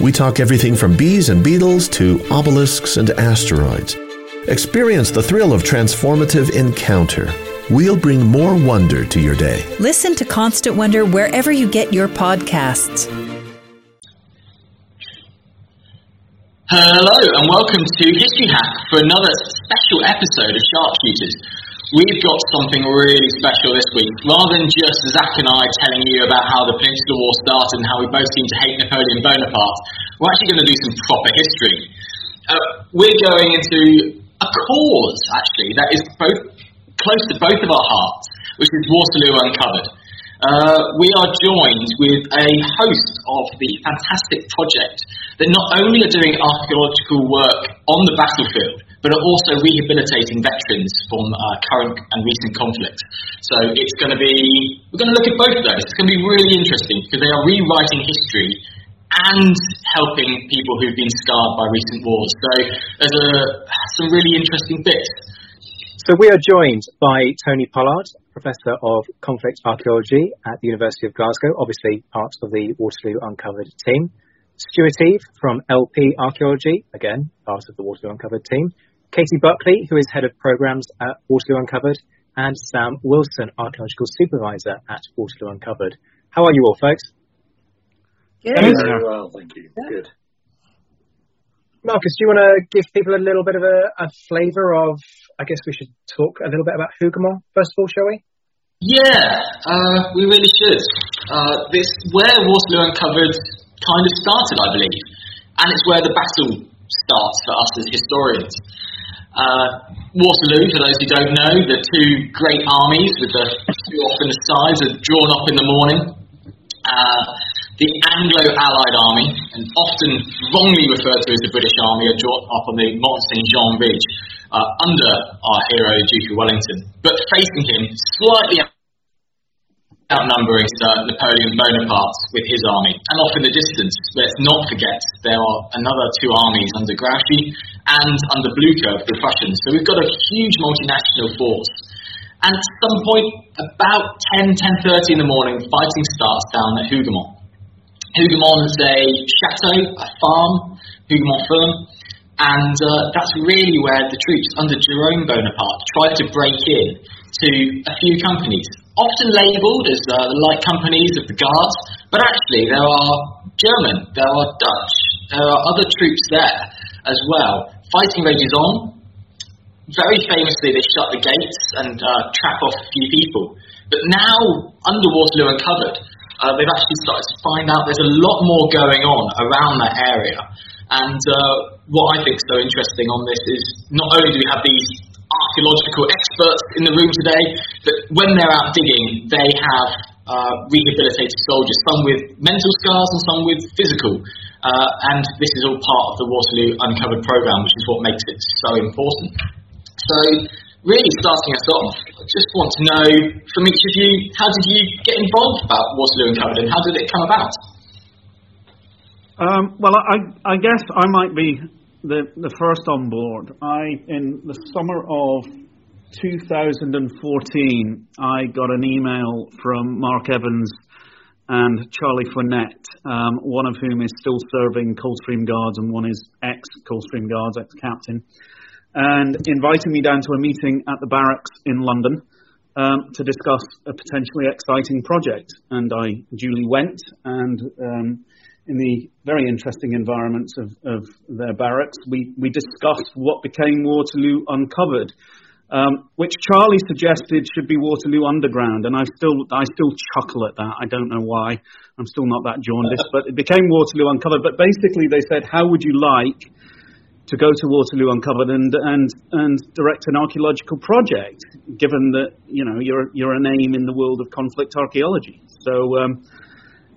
we talk everything from bees and beetles to obelisks and asteroids. Experience the thrill of transformative encounter. We'll bring more wonder to your day. Listen to Constant Wonder wherever you get your podcasts. Hello and welcome to History Hack for another special episode of Sharpshooters. We've got something really special this week. Rather than just Zach and I telling you about how the Peninsular War started and how we both seem to hate Napoleon Bonaparte, we're actually going to do some proper history. Uh, we're going into a cause, actually, that is both close to both of our hearts, which is Waterloo Uncovered. Uh, we are joined with a host of the fantastic project that not only are doing archaeological work on the battlefield, but are also rehabilitating veterans from uh, current and recent conflicts. So it's going to be, we're going to look at both of those. It's going to be really interesting because they are rewriting history and helping people who've been scarred by recent wars. So there's a, some really interesting bits. So we are joined by Tony Pollard, Professor of Conflict Archaeology at the University of Glasgow, obviously part of the Waterloo Uncovered team. Stuart Eve from LP Archaeology, again part of the Waterloo Uncovered team. Katie Buckley, who is Head of Programs at Waterloo Uncovered, and Sam Wilson, Archaeological Supervisor at Waterloo Uncovered. How are you all, folks? Good. Very well, thank you. Yeah. Good. Marcus, do you want to give people a little bit of a, a flavour of? I guess we should talk a little bit about Hougoumont first of all, shall we? Yeah, uh, we really should. Uh, this where Waterloo Uncovered kind of started, I believe, and it's where the battle starts for us as historians. Uh, Waterloo, for those who don't know, the two great armies with the two off in the sides are drawn up in the morning. Uh, the Anglo-Allied Army, and often wrongly referred to as the British Army, are drawn up on the Mont St Jean Ridge uh, under our hero Duke of Wellington, but facing him slightly outnumbering Sir Napoleon Bonaparte with his army. And off in the distance, let's not forget, there are another two armies under Grouchy and under of the Prussians. So we've got a huge multinational force. And at some point, about 10, 10.30 in the morning, fighting starts down at Hougoumont. Hougoumont is a chateau, a farm, Hougoumont Firm, and uh, that's really where the troops under Jerome Bonaparte tried to break in to a few companies, often labelled as uh, the light companies of the Guards, but actually there are German, there are Dutch, there are other troops there as well. Fighting rages on. Very famously, they shut the gates and uh, trap off a few people. But now, under Waterloo covered, uh, they've actually started to find out there's a lot more going on around that area. And uh, what I think is so interesting on this is not only do we have these archaeological experts in the room today, but when they're out digging, they have uh, rehabilitated soldiers, some with mental scars and some with physical. Uh, and this is all part of the Waterloo Uncovered program, which is what makes it so important. So really starting us off, I just want to know from each of you, how did you get involved about Waterloo Uncovered and how did it come about? Um, well, I, I, guess I might be the, the first on board. I, in the summer of 2014, I got an email from Mark Evans and Charlie Foinette, um, one of whom is still serving Coldstream Guards and one is ex Coldstream Guards, ex captain and inviting me down to a meeting at the barracks in London um, to discuss a potentially exciting project. And I duly went, and um, in the very interesting environments of, of their barracks. We, we discussed what became Waterloo Uncovered, um, which Charlie suggested should be Waterloo Underground, and I still I still chuckle at that. I don't know why. I'm still not that jaundiced, but it became Waterloo Uncovered. But basically, they said, how would you like to go to Waterloo Uncovered and and and direct an archaeological project, given that you know you're you're a name in the world of conflict archaeology. So. Um,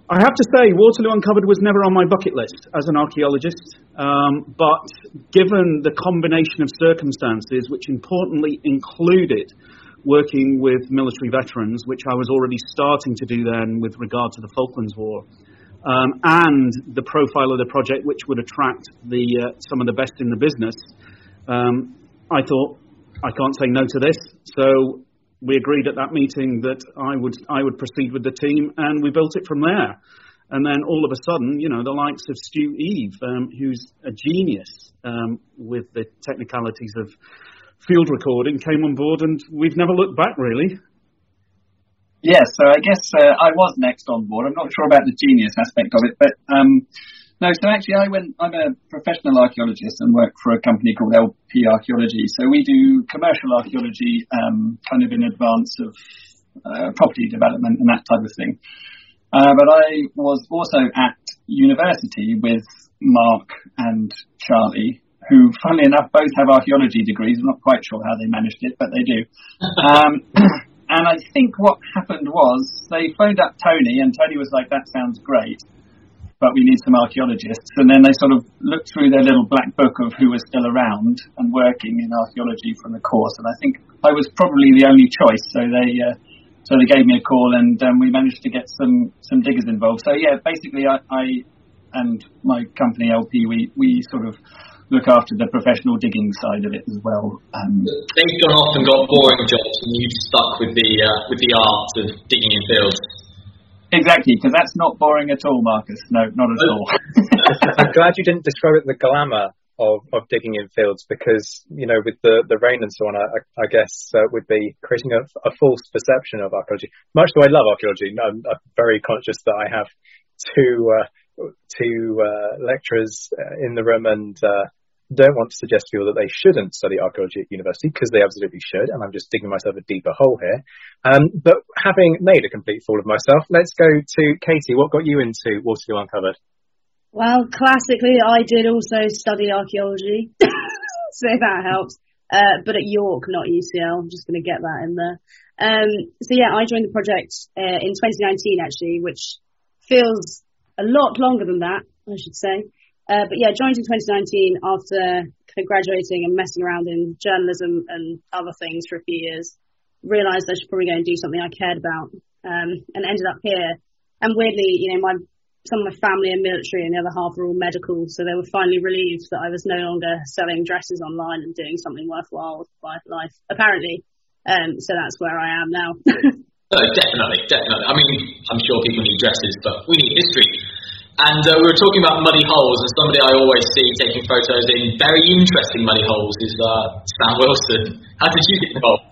I have to say, Waterloo Uncovered was never on my bucket list as an archaeologist, um, but given the combination of circumstances, which importantly included working with military veterans, which I was already starting to do then with regard to the Falklands War, um, and the profile of the project, which would attract the uh, some of the best in the business, um, I thought I can't say no to this. So we agreed at that meeting that I would I would proceed with the team, and we built it from there. And then all of a sudden, you know, the likes of Stu Eve, um, who's a genius um, with the technicalities of field recording, came on board, and we've never looked back really. Yeah, so I guess uh, I was next on board. I'm not sure about the genius aspect of it, but um, no, so actually I went, I'm a professional archaeologist and work for a company called LP Archaeology. So we do commercial archaeology, um, kind of in advance of uh, property development and that type of thing. Uh, but I was also at university with Mark and Charlie, who, funnily enough, both have archaeology degrees. I'm not quite sure how they managed it, but they do. Um, and I think what happened was they phoned up Tony, and Tony was like, "That sounds great." But we need some archaeologists. And then they sort of looked through their little black book of who was still around and working in archaeology from the course. And I think I was probably the only choice. So they, uh, so they gave me a call and um, we managed to get some, some diggers involved. So yeah, basically I, I and my company LP, we, we sort of look after the professional digging side of it as well. Um, They've gone off and got boring jobs, and you've stuck with the uh, with the art of digging in fields. Exactly, because that's not boring at all, Marcus. No, not at all. I'm glad you didn't describe it the glamour of, of digging in fields because, you know, with the, the rain and so on, I, I guess uh, would be creating a, a, false perception of archaeology. Much though I love archaeology, I'm, I'm very conscious that I have two, uh, two uh, lecturers uh, in the room and uh, don't want to suggest to people that they shouldn't study archaeology at university because they absolutely should, and I'm just digging myself a deeper hole here. Um, but having made a complete fool of myself, let's go to Katie. What got you into Waterloo Uncovered? Well, classically, I did also study archaeology, so that helps. Uh, but at York, not UCL. I'm just going to get that in there. Um, so yeah, I joined the project uh, in 2019 actually, which feels a lot longer than that, I should say. Uh, but yeah, joined in 2019 after graduating and messing around in journalism and other things for a few years. Realised I should probably go and do something I cared about, um, and ended up here. And weirdly, you know, my some of my family are military and the other half are all medical, so they were finally relieved that I was no longer selling dresses online and doing something worthwhile with my life, apparently. Um, so that's where I am now. definitely, definitely. I mean, I'm sure people need dresses, but we need history. And uh, we were talking about muddy holes, and somebody I always see taking photos in very interesting muddy holes is uh, Sam Wilson. How did you get involved?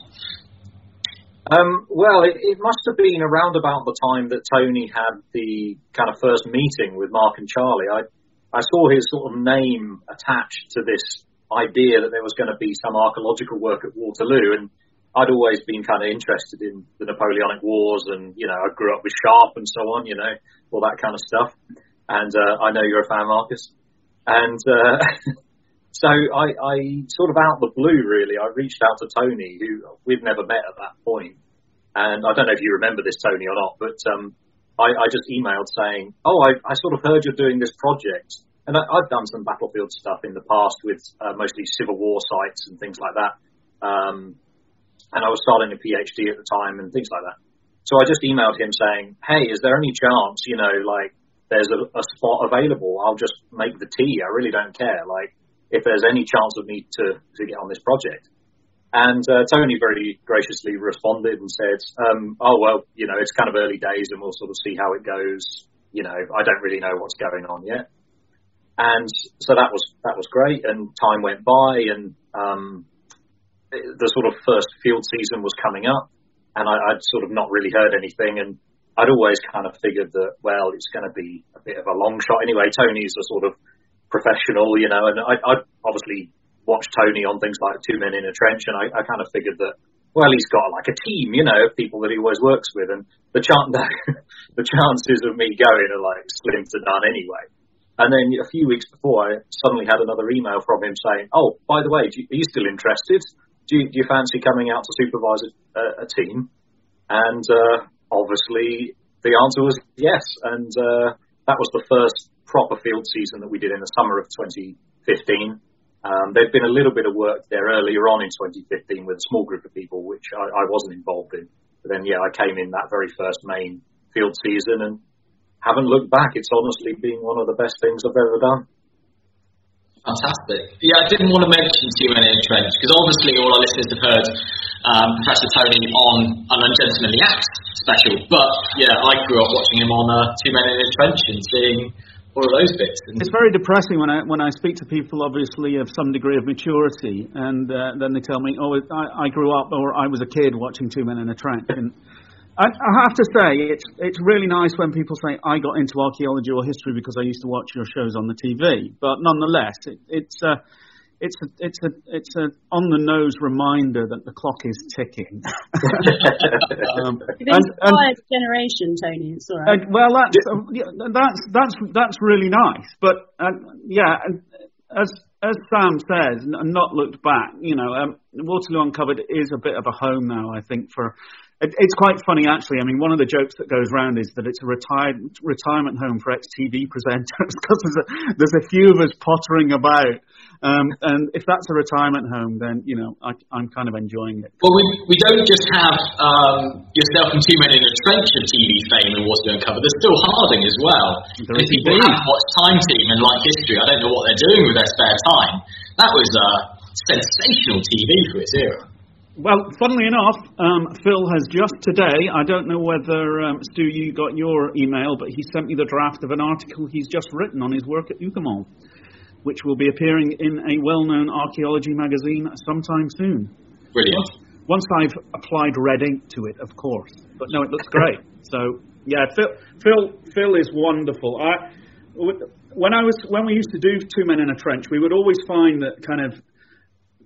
Um, well, it, it, must have been around about the time that Tony had the kind of first meeting with Mark and Charlie. I, I saw his sort of name attached to this idea that there was going to be some archaeological work at Waterloo, and I'd always been kind of interested in the Napoleonic Wars, and you know, I grew up with Sharpe and so on, you know, all that kind of stuff and uh, I know you're a fan, Marcus. And uh, so I, I sort of out the blue, really, I reached out to Tony, who we'd never met at that point. And I don't know if you remember this, Tony, or not, but um, I, I just emailed saying, "Oh, I, I sort of heard you're doing this project." And I, I've done some battlefield stuff in the past with uh, mostly Civil War sites and things like that. Um, and I was starting a PhD at the time and things like that. So I just emailed him saying, "Hey, is there any chance, you know, like there's a, a spot available, I'll just make the tea. I really don't care. Like if there's any chance of me to to get on this project. And uh, Tony very graciously responded and said, um, "Oh well, you know, it's kind of early days, and we'll sort of see how it goes. You know, I don't really know what's going on yet." And so that was that was great. And time went by, and um, the sort of first field season was coming up, and I, I'd sort of not really heard anything. And I'd always kind of figured that, well, it's going to be a bit of a long shot anyway. Tony's a sort of professional, you know, and I, I obviously watched Tony on things like Two Men in a Trench, and I, I kind of figured that, well, he's got like a team, you know, people that he always works with, and the chance the chances of me going are like slim to none anyway. And then a few weeks before, I suddenly had another email from him saying, "Oh, by the way, you, are you still interested? Do you, do you fancy coming out to supervise a, a team?" And uh, obviously the answer was yes, and uh, that was the first proper field season that we did in the summer of 2015. Um, there'd been a little bit of work there earlier on in 2015 with a small group of people, which I, I wasn't involved in. But then, yeah, I came in that very first main field season and haven't looked back. It's honestly been one of the best things I've ever done. Fantastic. Yeah, I didn't want to mention Two Men in a Trench because obviously all our listeners have heard um, Professor Tony on an Ungentlemanly Act special. But yeah, I grew up watching him on uh, Two Men in a Trench and seeing all of those bits. And it's very depressing when I when I speak to people, obviously of some degree of maturity, and uh, then they tell me, "Oh, I, I grew up, or I was a kid watching Two Men in a Trench." And I, I have to say, it's it's really nice when people say I got into archaeology or history because I used to watch your shows on the TV. But nonetheless, it, it's uh, it's a it's a it's a on the nose reminder that the clock is ticking. um, You've inspired and, generation, Tony. It's all right. Uh, well, that's uh, yeah, that's that's that's really nice. But uh, yeah, as as Sam says, and not looked back. You know, um, Waterloo Uncovered is a bit of a home now. I think for it's quite funny, actually. I mean, one of the jokes that goes around is that it's a retired retirement home for ex-TV presenters because there's a, there's a few of us pottering about. Um, and if that's a retirement home, then you know I, am kind of enjoying it. Well, we, we don't just have um, yourself and two men in a trench of TV fame and Waterloo Uncovered. There's Phil Harding as well. There if people have watched Time Team and like history, I don't know what they're doing with their spare time. That was uh, sensational TV for its era. Well, funnily enough, um, Phil has just today, I don't know whether, um, Stu, you got your email, but he sent me the draft of an article he's just written on his work at Hougoumont, which will be appearing in a well known archaeology magazine sometime soon. Brilliant. Once, once I've applied red ink to it, of course. But no, it looks great. so, yeah, Phil, Phil, Phil is wonderful. I, when I was when we used to do Two Men in a Trench, we would always find that kind of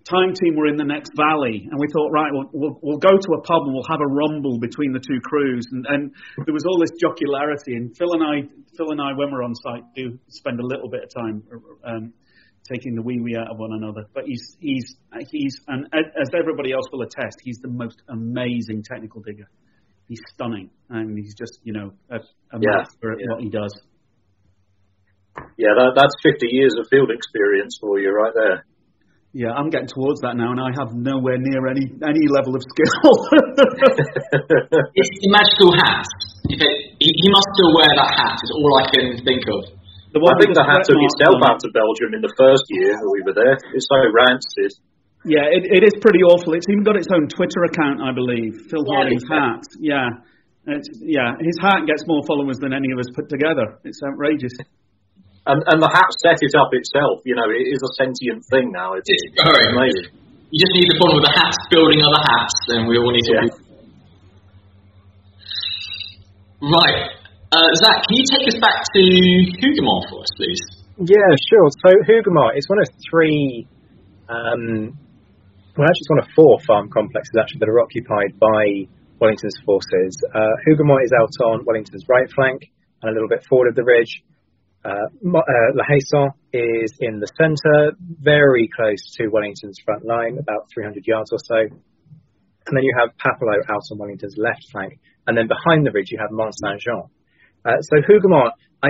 time team were in the next valley, and we thought, right, we'll, we'll, we'll, go to a pub and we'll have a rumble between the two crews. And, and there was all this jocularity. And Phil and I, Phil and I, when we're on site, do spend a little bit of time um, taking the wee wee out of one another. But he's he's he's and as everybody else will attest, he's the most amazing technical digger. He's stunning, and he's just you know a, a yeah, master at yeah. what he does. Yeah, that, that's 50 years of field experience for you right there. Yeah, I'm getting towards that now, and I have nowhere near any any level of skill. it's the magical hat. He, he, must still wear that hat. Is all I can think of. The one I think the hat took itself out to Belgium in the first year that we were there. It's so rancid. Yeah, it, it is pretty awful. It's even got its own Twitter account, I believe. Phil yeah, Harding's hat. Yeah, it's, yeah, his hat gets more followers than any of us put together. It's outrageous. And, and the hat set it up itself. You know, it is a sentient thing now. It's, it's amazing. You just need the fun with the hats building other hats, and we all need to. Yeah. Right. Uh, Zach, can you take us back to Hougoumont for us, please? Yeah, sure. So Hougoumont is one of three, um, well, actually, it's one of four farm complexes actually that are occupied by Wellington's forces. Uh, Hougoumont is out on Wellington's right flank and a little bit forward of the ridge. Uh, uh, La is in the centre, very close to Wellington's front line, about 300 yards or so. And then you have Papelotte out on Wellington's left flank. And then behind the ridge, you have Mont Saint Jean. Uh, so Hougoumont, I,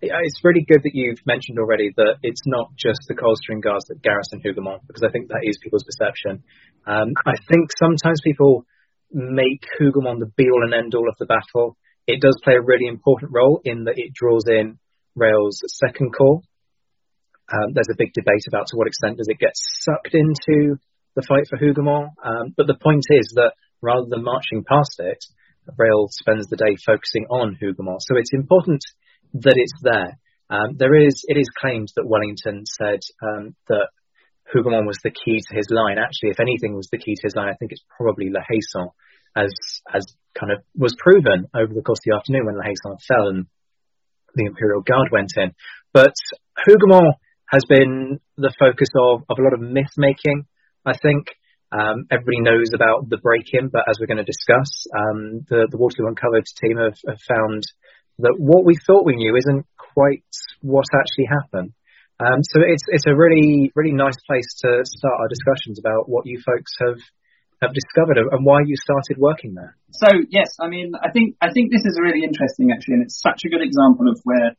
it's really good that you've mentioned already that it's not just the Coldstream Guards that garrison Hougoumont, because I think that is people's perception. Um, I think sometimes people make Hougoumont the be all and end all of the battle. It does play a really important role in that it draws in Reille's second corps. Um, there's a big debate about to what extent does it get sucked into the fight for Hougoumont. Um, but the point is that rather than marching past it, Rail spends the day focusing on Hougoumont. So it's important that it's there. Um, there is, it is claimed that Wellington said um, that Hougoumont was the key to his line. Actually, if anything was the key to his line, I think it's probably La Haye-Sainte as as kind of was proven over the course of the afternoon when La Haye fell and the Imperial Guard went in. But Hougoumont has been the focus of, of a lot of myth making, I think. Um, everybody knows about the break-in, but as we're going to discuss, um, the, the Waterloo Uncovered team have, have, found that what we thought we knew isn't quite what actually happened. Um, so it's it's a really really nice place to start our discussions about what you folks have have discovered and why you started working there. So yes, I mean I think I think this is really interesting actually, and it's such a good example of where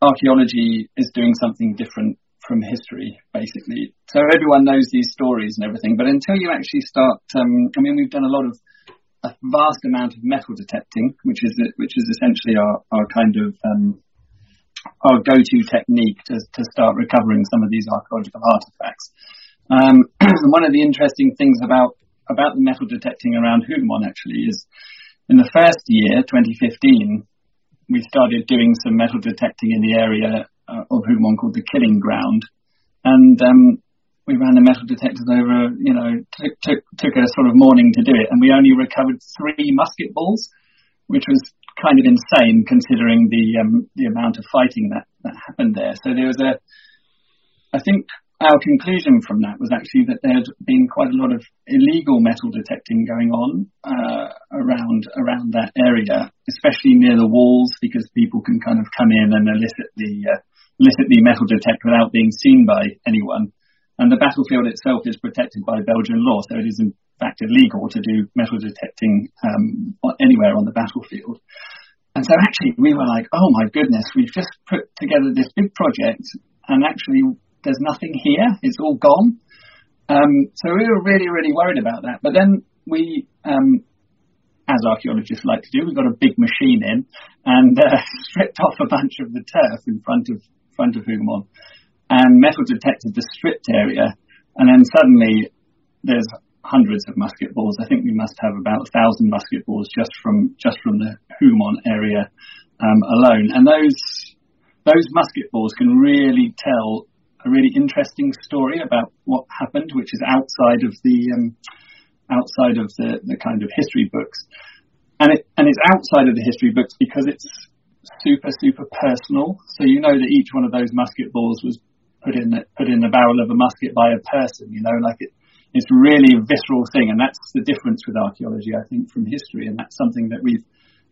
archaeology is doing something different from history, basically. So everyone knows these stories and everything, but until you actually start, um, I mean, we've done a lot of a vast amount of metal detecting, which is which is essentially our, our kind of um, our go-to technique to, to start recovering some of these archaeological artifacts. Um, one of the interesting things about about the metal detecting around Hougoumont actually is in the first year, 2015, we started doing some metal detecting in the area uh, of Hougoumont called the Killing Ground, and um, we ran the metal detectors over. You know, took, took took a sort of morning to do it, and we only recovered three musket balls, which was kind of insane considering the um, the amount of fighting that that happened there. So there was a, I think our conclusion from that was actually that there had been quite a lot of illegal metal detecting going on uh, around around that area, especially near the walls, because people can kind of come in and elicit the uh, elicit the metal detect without being seen by anyone. And the battlefield itself is protected by Belgian law, so it is in fact illegal to do metal detecting um, anywhere on the battlefield. And so actually we were like, oh my goodness, we've just put together this big project and actually there's nothing here. It's all gone. Um, so we were really, really worried about that. But then we, um, as archaeologists like to do, we got a big machine in and uh, stripped off a bunch of the turf in front of front of Hougoumont and metal detected the stripped area. And then suddenly there's hundreds of musket balls. I think we must have about a thousand musket balls just from just from the Hougoumont area um, alone. And those those musket balls can really tell a really interesting story about what happened, which is outside of the um, outside of the, the kind of history books, and it and it's outside of the history books because it's super super personal. So you know that each one of those musket balls was put in the, put in the barrel of a musket by a person. You know, like it, it's really a visceral thing, and that's the difference with archaeology, I think, from history, and that's something that we've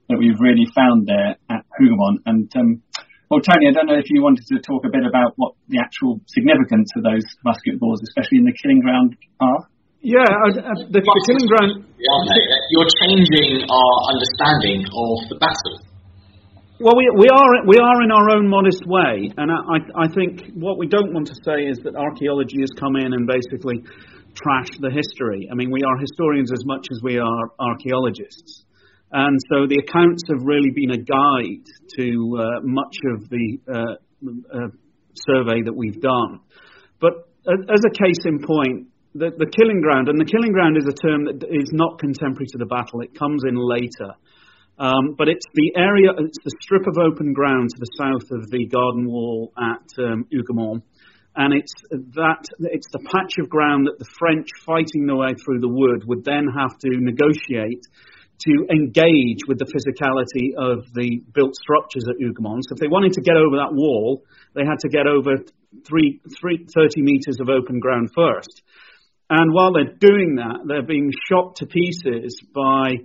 that we've really found there at Hougoumont. And um, well, Tony, I don't know if you wanted to talk a bit about what the actual significance of those musket balls, especially in the killing ground, are. Yeah, uh, uh, the, the killing ground. You're changing our understanding of the battle. Well, we, we are we are in our own modest way, and I, I think what we don't want to say is that archaeology has come in and basically trashed the history. I mean, we are historians as much as we are archaeologists. And so the accounts have really been a guide to uh, much of the uh, uh, survey that we've done. But as a case in point, the, the, killing ground, and the killing ground is a term that is not contemporary to the battle, it comes in later. Um, but it's the area, it's the strip of open ground to the south of the garden wall at um. And it's that it's the patch of ground that the French, fighting their way through the wood, would then have to negotiate to engage with the physicality of the built structures at Hougoumont. So if they wanted to get over that wall, they had to get over three, three, 30 meters of open ground first. And while they're doing that, they're being shot to pieces by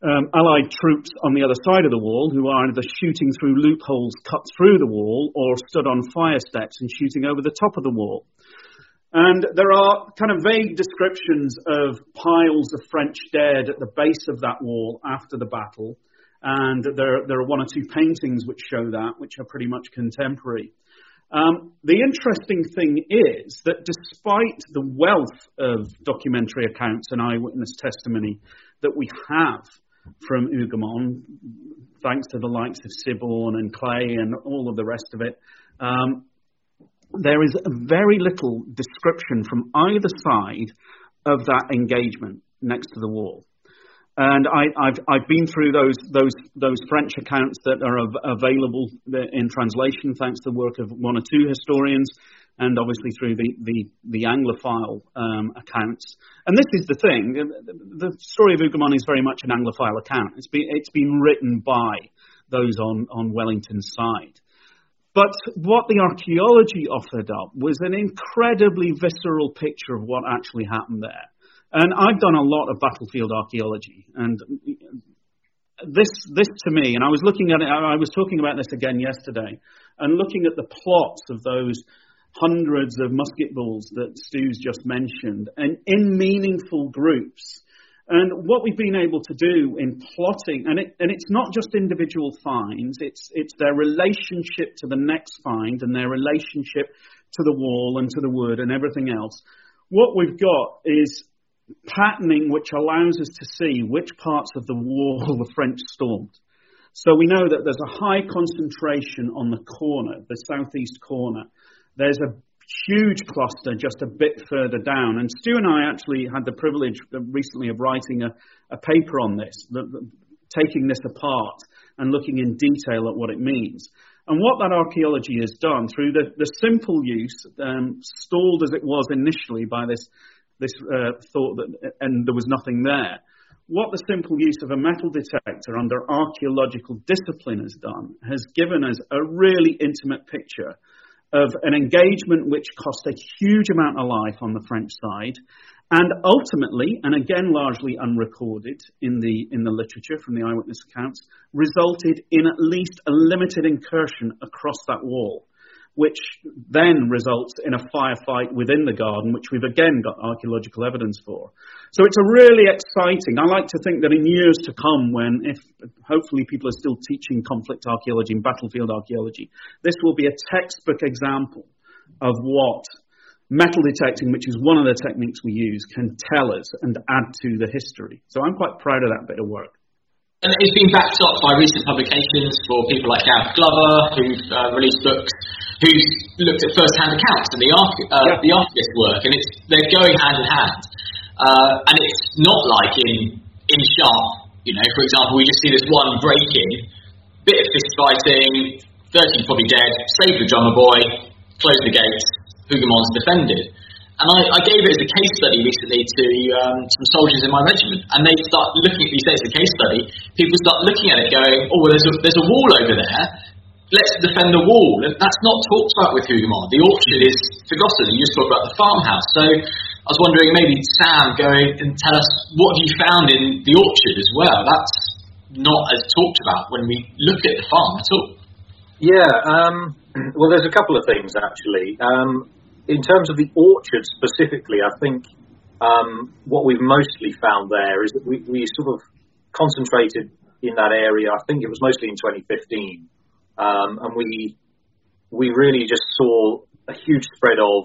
um, Allied troops on the other side of the wall who are either shooting through loopholes cut through the wall or stood on fire steps and shooting over the top of the wall. And there are kind of vague descriptions of piles of French dead at the base of that wall after the battle. And there, there are one or two paintings which show that, which are pretty much contemporary. Um, the interesting thing is that despite the wealth of documentary accounts and eyewitness testimony that we have from Hougoumont, thanks to the likes of Siborne and Clay and all of the rest of it, um, there is very little description from either side of that engagement next to the wall. And I, have I've been through those, those, those French accounts that are av- available in translation, thanks to the work of one or two historians. and obviously through the, the, the Anglophile um, accounts. And this is the thing the, story of Hougoumont is very much an Anglophile account. It's been, it's been written by those on, on Wellington's side. But what the archaeology offered up was an incredibly visceral picture of what actually happened there. And I've done a lot of battlefield archaeology, and this, this to me, and I was looking at it, I was talking about this again yesterday, and looking at the plots of those hundreds of musket balls that Stu's just mentioned, and in meaningful groups. And what we've been able to do in plotting, and, it, and it's not just individual finds, it's, it's their relationship to the next find and their relationship to the wall and to the wood and everything else. What we've got is patterning which allows us to see which parts of the wall the French stormed. So we know that there's a high concentration on the corner, the southeast corner. There's a huge cluster just a bit further down. And Stu and I actually had the privilege recently of writing a, a paper on this, the, the, taking this apart and looking in detail at what it means. And what that archaeology has done through the, the simple use, um, stalled as it was initially by this, this uh, thought that, and there was nothing there. What the simple use of a metal detector under archaeological discipline has done has given us a really intimate picture of an engagement which cost a huge amount of life on the French side, and ultimately, and again largely unrecorded in the in the literature from the eyewitness accounts, resulted in at least a limited incursion across that wall which then results in a firefight within the garden, which we've again got archaeological evidence for. So it's a really exciting. I like to think that in years to come, when if hopefully people are still teaching conflict archaeology and battlefield archaeology, this will be a textbook example of what metal detecting, which is one of the techniques we use, can tell us and add to the history. So I'm quite proud of that bit of work. And it's been backed up by recent publications for people like Gareth Glover, who've uh, released books, who's looked at first-hand accounts and the, arch- uh, yeah. the archivist work, and it's they're going hand in hand. Uh, and it's not like in in Sharpe, you know. For example, we just see this one break-in, bit of fist fighting, thirteen probably dead, save the drummer boy, close the gates, Hougoumont defended. And I, I, gave it as a case study recently to um, some soldiers in my regiment, and they start looking at these days as a case study. People start looking at it, going, "Oh, well, there's a, there's a wall over there. Let's defend the wall." And that's not talked about with Hougoumont. The orchard is forgotten. You just talk about the farmhouse. So I was wondering, maybe Sam, go and tell us what you found in the orchard as well. That's not as talked about when we look at the farm at all. Yeah. Um, well, there's a couple of things actually. Um, in terms of the orchard specifically, I think um, what we've mostly found there is that we, we sort of concentrated in that area. I think it was mostly in 2015, um, and we we really just saw a huge spread of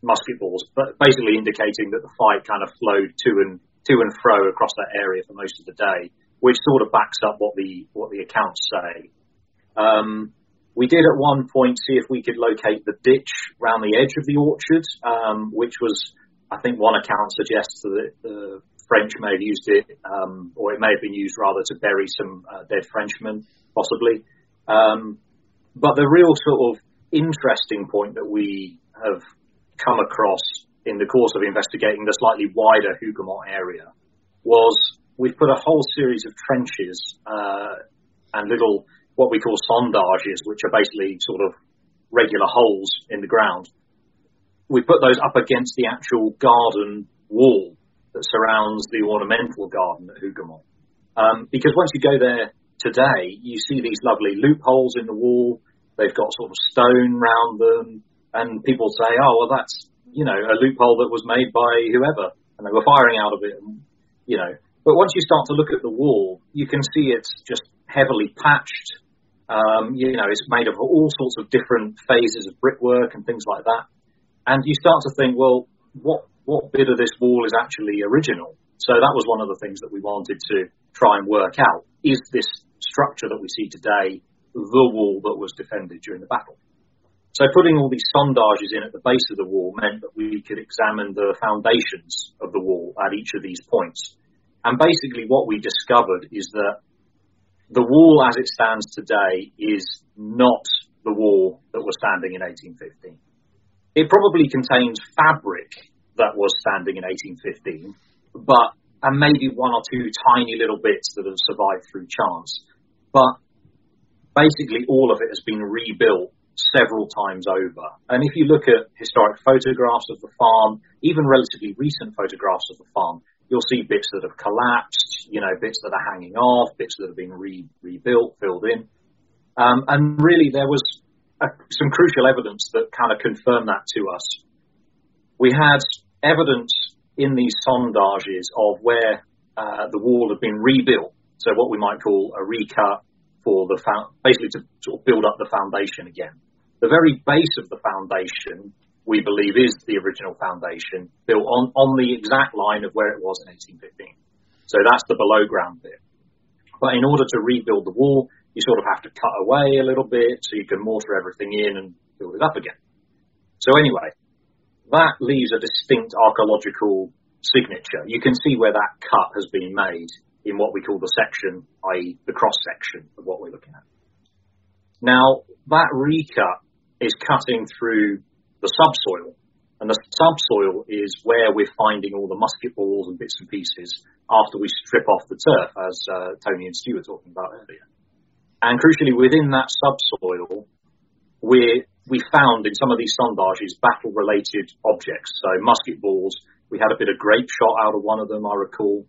musket balls, but basically indicating that the fight kind of flowed to and to and fro across that area for most of the day, which sort of backs up what the what the accounts say. Um, we did at one point see if we could locate the ditch around the edge of the orchard, um, which was, I think one account suggests that the French may have used it, um, or it may have been used rather to bury some uh, dead Frenchmen, possibly. Um, but the real sort of interesting point that we have come across in the course of investigating the slightly wider Hougoumont area was we've put a whole series of trenches uh, and little what we call sondages, which are basically sort of regular holes in the ground. We put those up against the actual garden wall that surrounds the ornamental garden at Hougoumont. Um, because once you go there today, you see these lovely loopholes in the wall. They've got sort of stone round them, and people say, "Oh, well, that's you know a loophole that was made by whoever, and they were firing out of it." And, you know, but once you start to look at the wall, you can see it's just heavily patched um, you know, it's made of all sorts of different phases of brickwork and things like that. And you start to think, well, what what bit of this wall is actually original? So that was one of the things that we wanted to try and work out. Is this structure that we see today the wall that was defended during the battle? So putting all these sondages in at the base of the wall meant that we could examine the foundations of the wall at each of these points. And basically what we discovered is that the wall as it stands today is not the wall that was standing in 1815. it probably contains fabric that was standing in 1815, but and maybe one or two tiny little bits that have survived through chance. But basically, all of it has been rebuilt several times over. And if you look at historic photographs of the farm, even relatively recent photographs of the farm, you'll see bits that have collapsed, you know, bits that are hanging off, bits that have been re- rebuilt, filled in. Um, and really, there was a, some crucial evidence that kind of confirmed that to us. We had evidence in these sondages of where uh, the wall had been rebuilt, so what we might call a recut for the fa- basically to sort of build up the foundation again. The very base of the foundation, we believe, is the original foundation built on, on the exact line of where it was in 1815. So that's the below ground bit. But in order to rebuild the wall, you sort of have to cut away a little bit so you can mortar everything in and build it up again. So anyway, that leaves a distinct archaeological signature. You can see where that cut has been made in what we call the section, i.e. the cross section of what we're looking at. Now, that recut is cutting through the subsoil. And the subsoil is where we're finding all the musket balls and bits and pieces after we strip off the turf, as uh, Tony and Stu were talking about earlier. And crucially, within that subsoil, we we found in some of these sondages battle-related objects, so musket balls. We had a bit of grape shot out of one of them, I recall.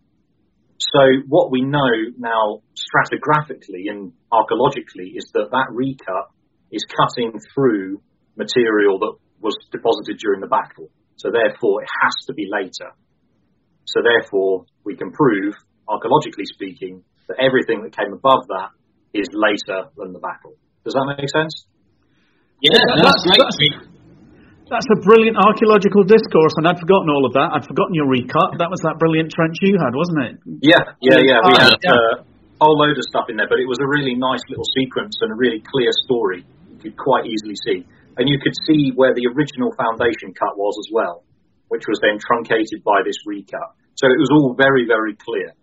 So what we know now stratigraphically and archaeologically is that that recut is cutting through material that was deposited during the battle. So therefore, it has to be later. So therefore, we can prove, archaeologically speaking, that everything that came above that is later than the battle. Does that make sense? Yeah, that's, great. That's a brilliant archaeological discourse, and I'd forgotten all of that. I'd forgotten your recut. That was that brilliant trench you had, wasn't it? Yeah, yeah, yeah. We had uh, a whole load of stuff in there, but it was a really nice little sequence and a really clear story you could quite easily see. And you could see where the original foundation cut was as well, which was then truncated by this recut. So it was all very, very clear.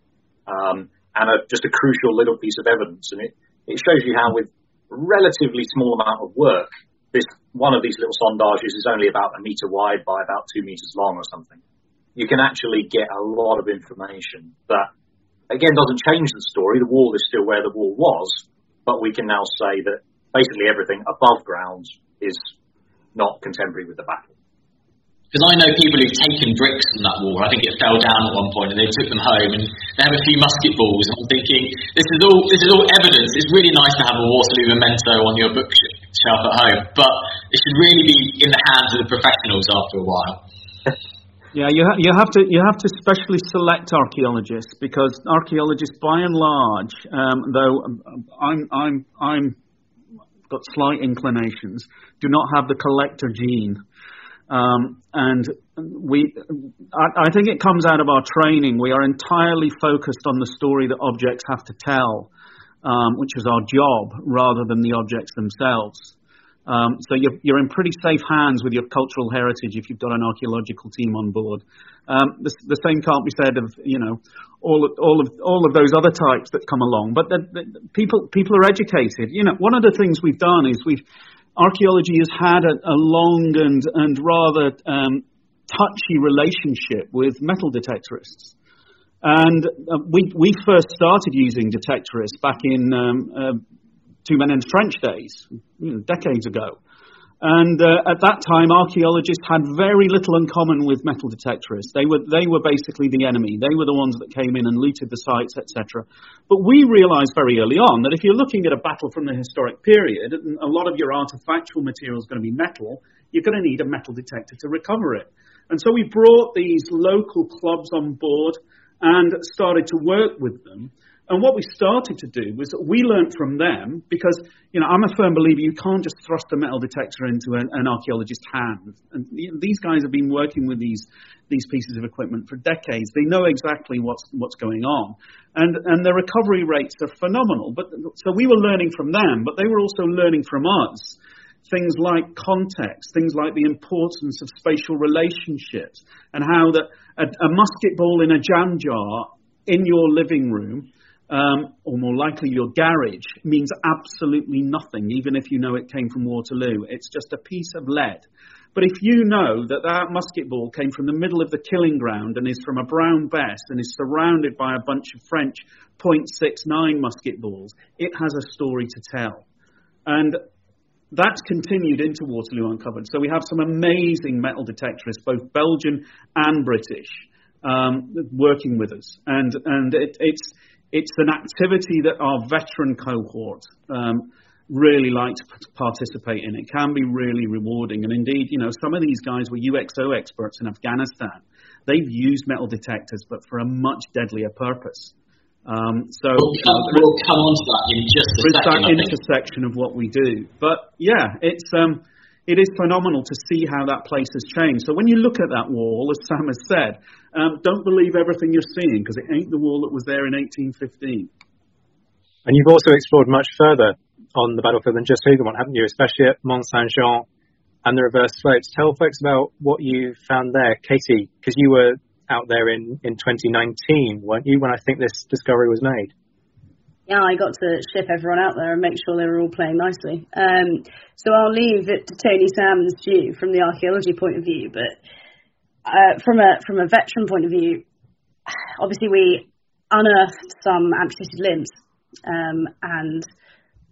Um, and a, just a crucial little piece of evidence. And it, it shows you how with relatively small amount of work, this one of these little sondages is only about a meter wide by about two meters long or something. You can actually get a lot of information that again doesn't change the story. The wall is still where the wall was, but we can now say that basically everything above ground is not contemporary with the battle. Because I know people who've taken bricks from that wall. I think it fell down at one point, and they took them home, and they have a few musket balls. And I'm thinking, this is all this is all evidence. It's really nice to have a Waterloo memento on your bookshelf at home, but it should really be in the hands of the professionals after a while. Yeah, you, ha- you have to you have to specially select archaeologists because archaeologists, by and large, um, though um, I'm I'm I'm got slight inclinations, do not have the collector gene. Um, and we, I, I, think it comes out of our training. We are entirely focused on the story that objects have to tell, um, which is our job, rather than the objects themselves. Um, so you're, you're, in pretty safe hands with your cultural heritage if you've got an archaeological team on board. Um, the, the, same can't be said of you know all of, all of all of those other types that come along. But the, the, people people are educated. You know, one of the things we've done is we've archaeology has had a, a long and and rather um, touchy relationship with metal detectorists. And uh, we we first started using detectorists back in um, uh, two men in the trench days, you know, decades ago. And uh, at that time, archaeologists had very little in common with metal detectorists. They were, they were basically the enemy. They were the ones that came in and looted the sites, etc. But we realized very early on that if you're looking at a battle from the historic period, and a lot of your artifactual material is going to be metal, you're going to need a metal detector to recover it. And so we brought these local clubs on board and started to work with them. And what we started to do was we learned from them because, you know, I'm a firm believer you can't just thrust a metal detector into an, an archaeologist's hand. And you know, these guys have been working with these these pieces of equipment for decades. They know exactly what's what's going on, and and the recovery rates are phenomenal. But so we were learning from them, but they were also learning from us things like context, things like the importance of spatial relationships, and how that a, a musket ball in a jam jar in your living room um, or more likely your garage, means absolutely nothing, even if you know it came from Waterloo. It's just a piece of lead. But if you know that that musket ball came from the middle of the killing ground and is from a Brown Bess and is surrounded by a bunch of French .69 musket balls, it has a story to tell. And that's continued into Waterloo Uncovered. So we have some amazing metal detectorists, both Belgian and British, um, working with us. And, and it, it's, it's an activity that our veteran cohort um, really like to participate in. It can be really rewarding. And indeed, you know, some of these guys were UXO experts in Afghanistan. They've used metal detectors, but for a much deadlier purpose. Um, so we'll come, we'll come on to that in just a second. that intersection of what we do. But yeah, it's um, it is phenomenal to see how that place has changed. So when you look at that wall, as Sam has said, um, don't believe everything you're seeing because it ain't the wall that was there in 1815. And you've also explored much further on the battlefield than just Hougoumont, haven't you? Especially at Mont Saint Jean and the reverse slopes. Tell folks about what you found there, Katie, because you were out there in, in 2019, weren't you, when I think this discovery was made? Yeah, I got to ship everyone out there and make sure they were all playing nicely. Um, so I'll leave it to Tony, Sam, and Stu from the archaeology point of view, but uh, from a from a veteran point of view, obviously we unearthed some amputated limbs, um, and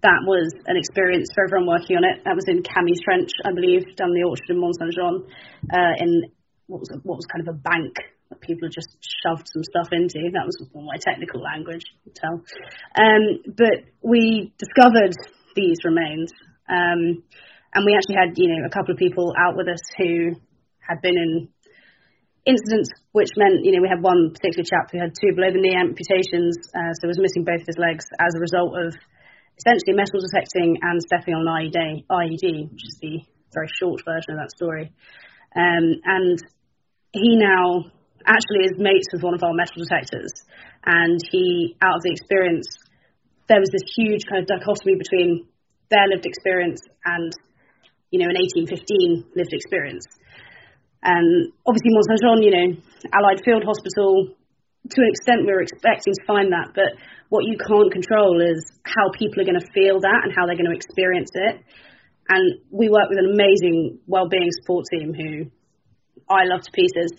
that was an experience for everyone working on it. That was in Camy's Trench, I believe, down the orchard in Mont Saint Jean, uh, in what was what was kind of a bank people just shoved some stuff into. That was my technical language, tell. Um, but we discovered these remains, um, and we actually had, you know, a couple of people out with us who had been in incidents which meant, you know, we had one particular chap who had two below the knee amputations, uh, so was missing both of his legs as a result of essentially metal detecting and stepping on an IED, IED, which is the very short version of that story. Um, and he now actually is mates with one of our metal detectors. And he, out of the experience, there was this huge kind of dichotomy between their lived experience and, you know, an 1815 lived experience. And obviously, Mont Saint Jean, you know, Allied Field Hospital, to an extent, we were expecting to find that, but what you can't control is how people are going to feel that and how they're going to experience it. And we work with an amazing well-being support team who I love to pieces.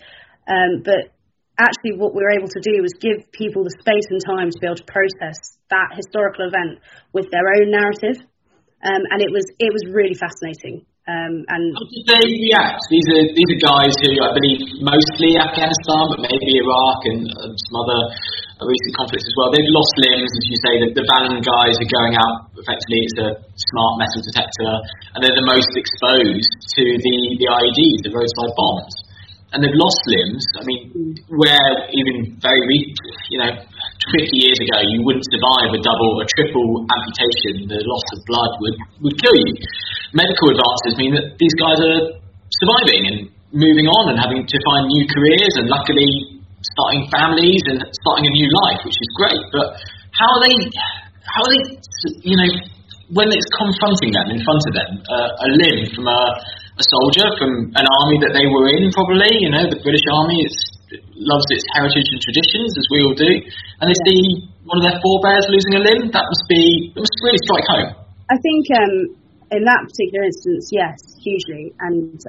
Um, but actually, what we were able to do was give people the space and time to be able to process that historical event with their own narrative. Um, and it was it was really fascinating. Um, and how did they react? These are these are guys who I believe mostly Afghanistan, but maybe Iraq and uh, some other recent conflicts as well. They've lost limbs, as you say. The, the Vallon guys are going out. Effectively, it's a smart metal detector, and they're the most exposed to the the IEDs, the roadside bombs and they've lost limbs. I mean, where even very, you know, 50 years ago you wouldn't survive a double, a triple amputation, the loss of blood would, would kill you. Medical advances mean that these guys are surviving and moving on and having to find new careers and luckily starting families and starting a new life, which is great. But how are they, how are they, you know, when it's confronting them in front of them, uh, a limb from a a soldier from an army that they were in, probably. You know, the British Army it's, it loves its heritage and traditions, as we all do. And they see one of their forebears losing a limb. That must be, it must really strike home. I think um, in that particular instance, yes, hugely. And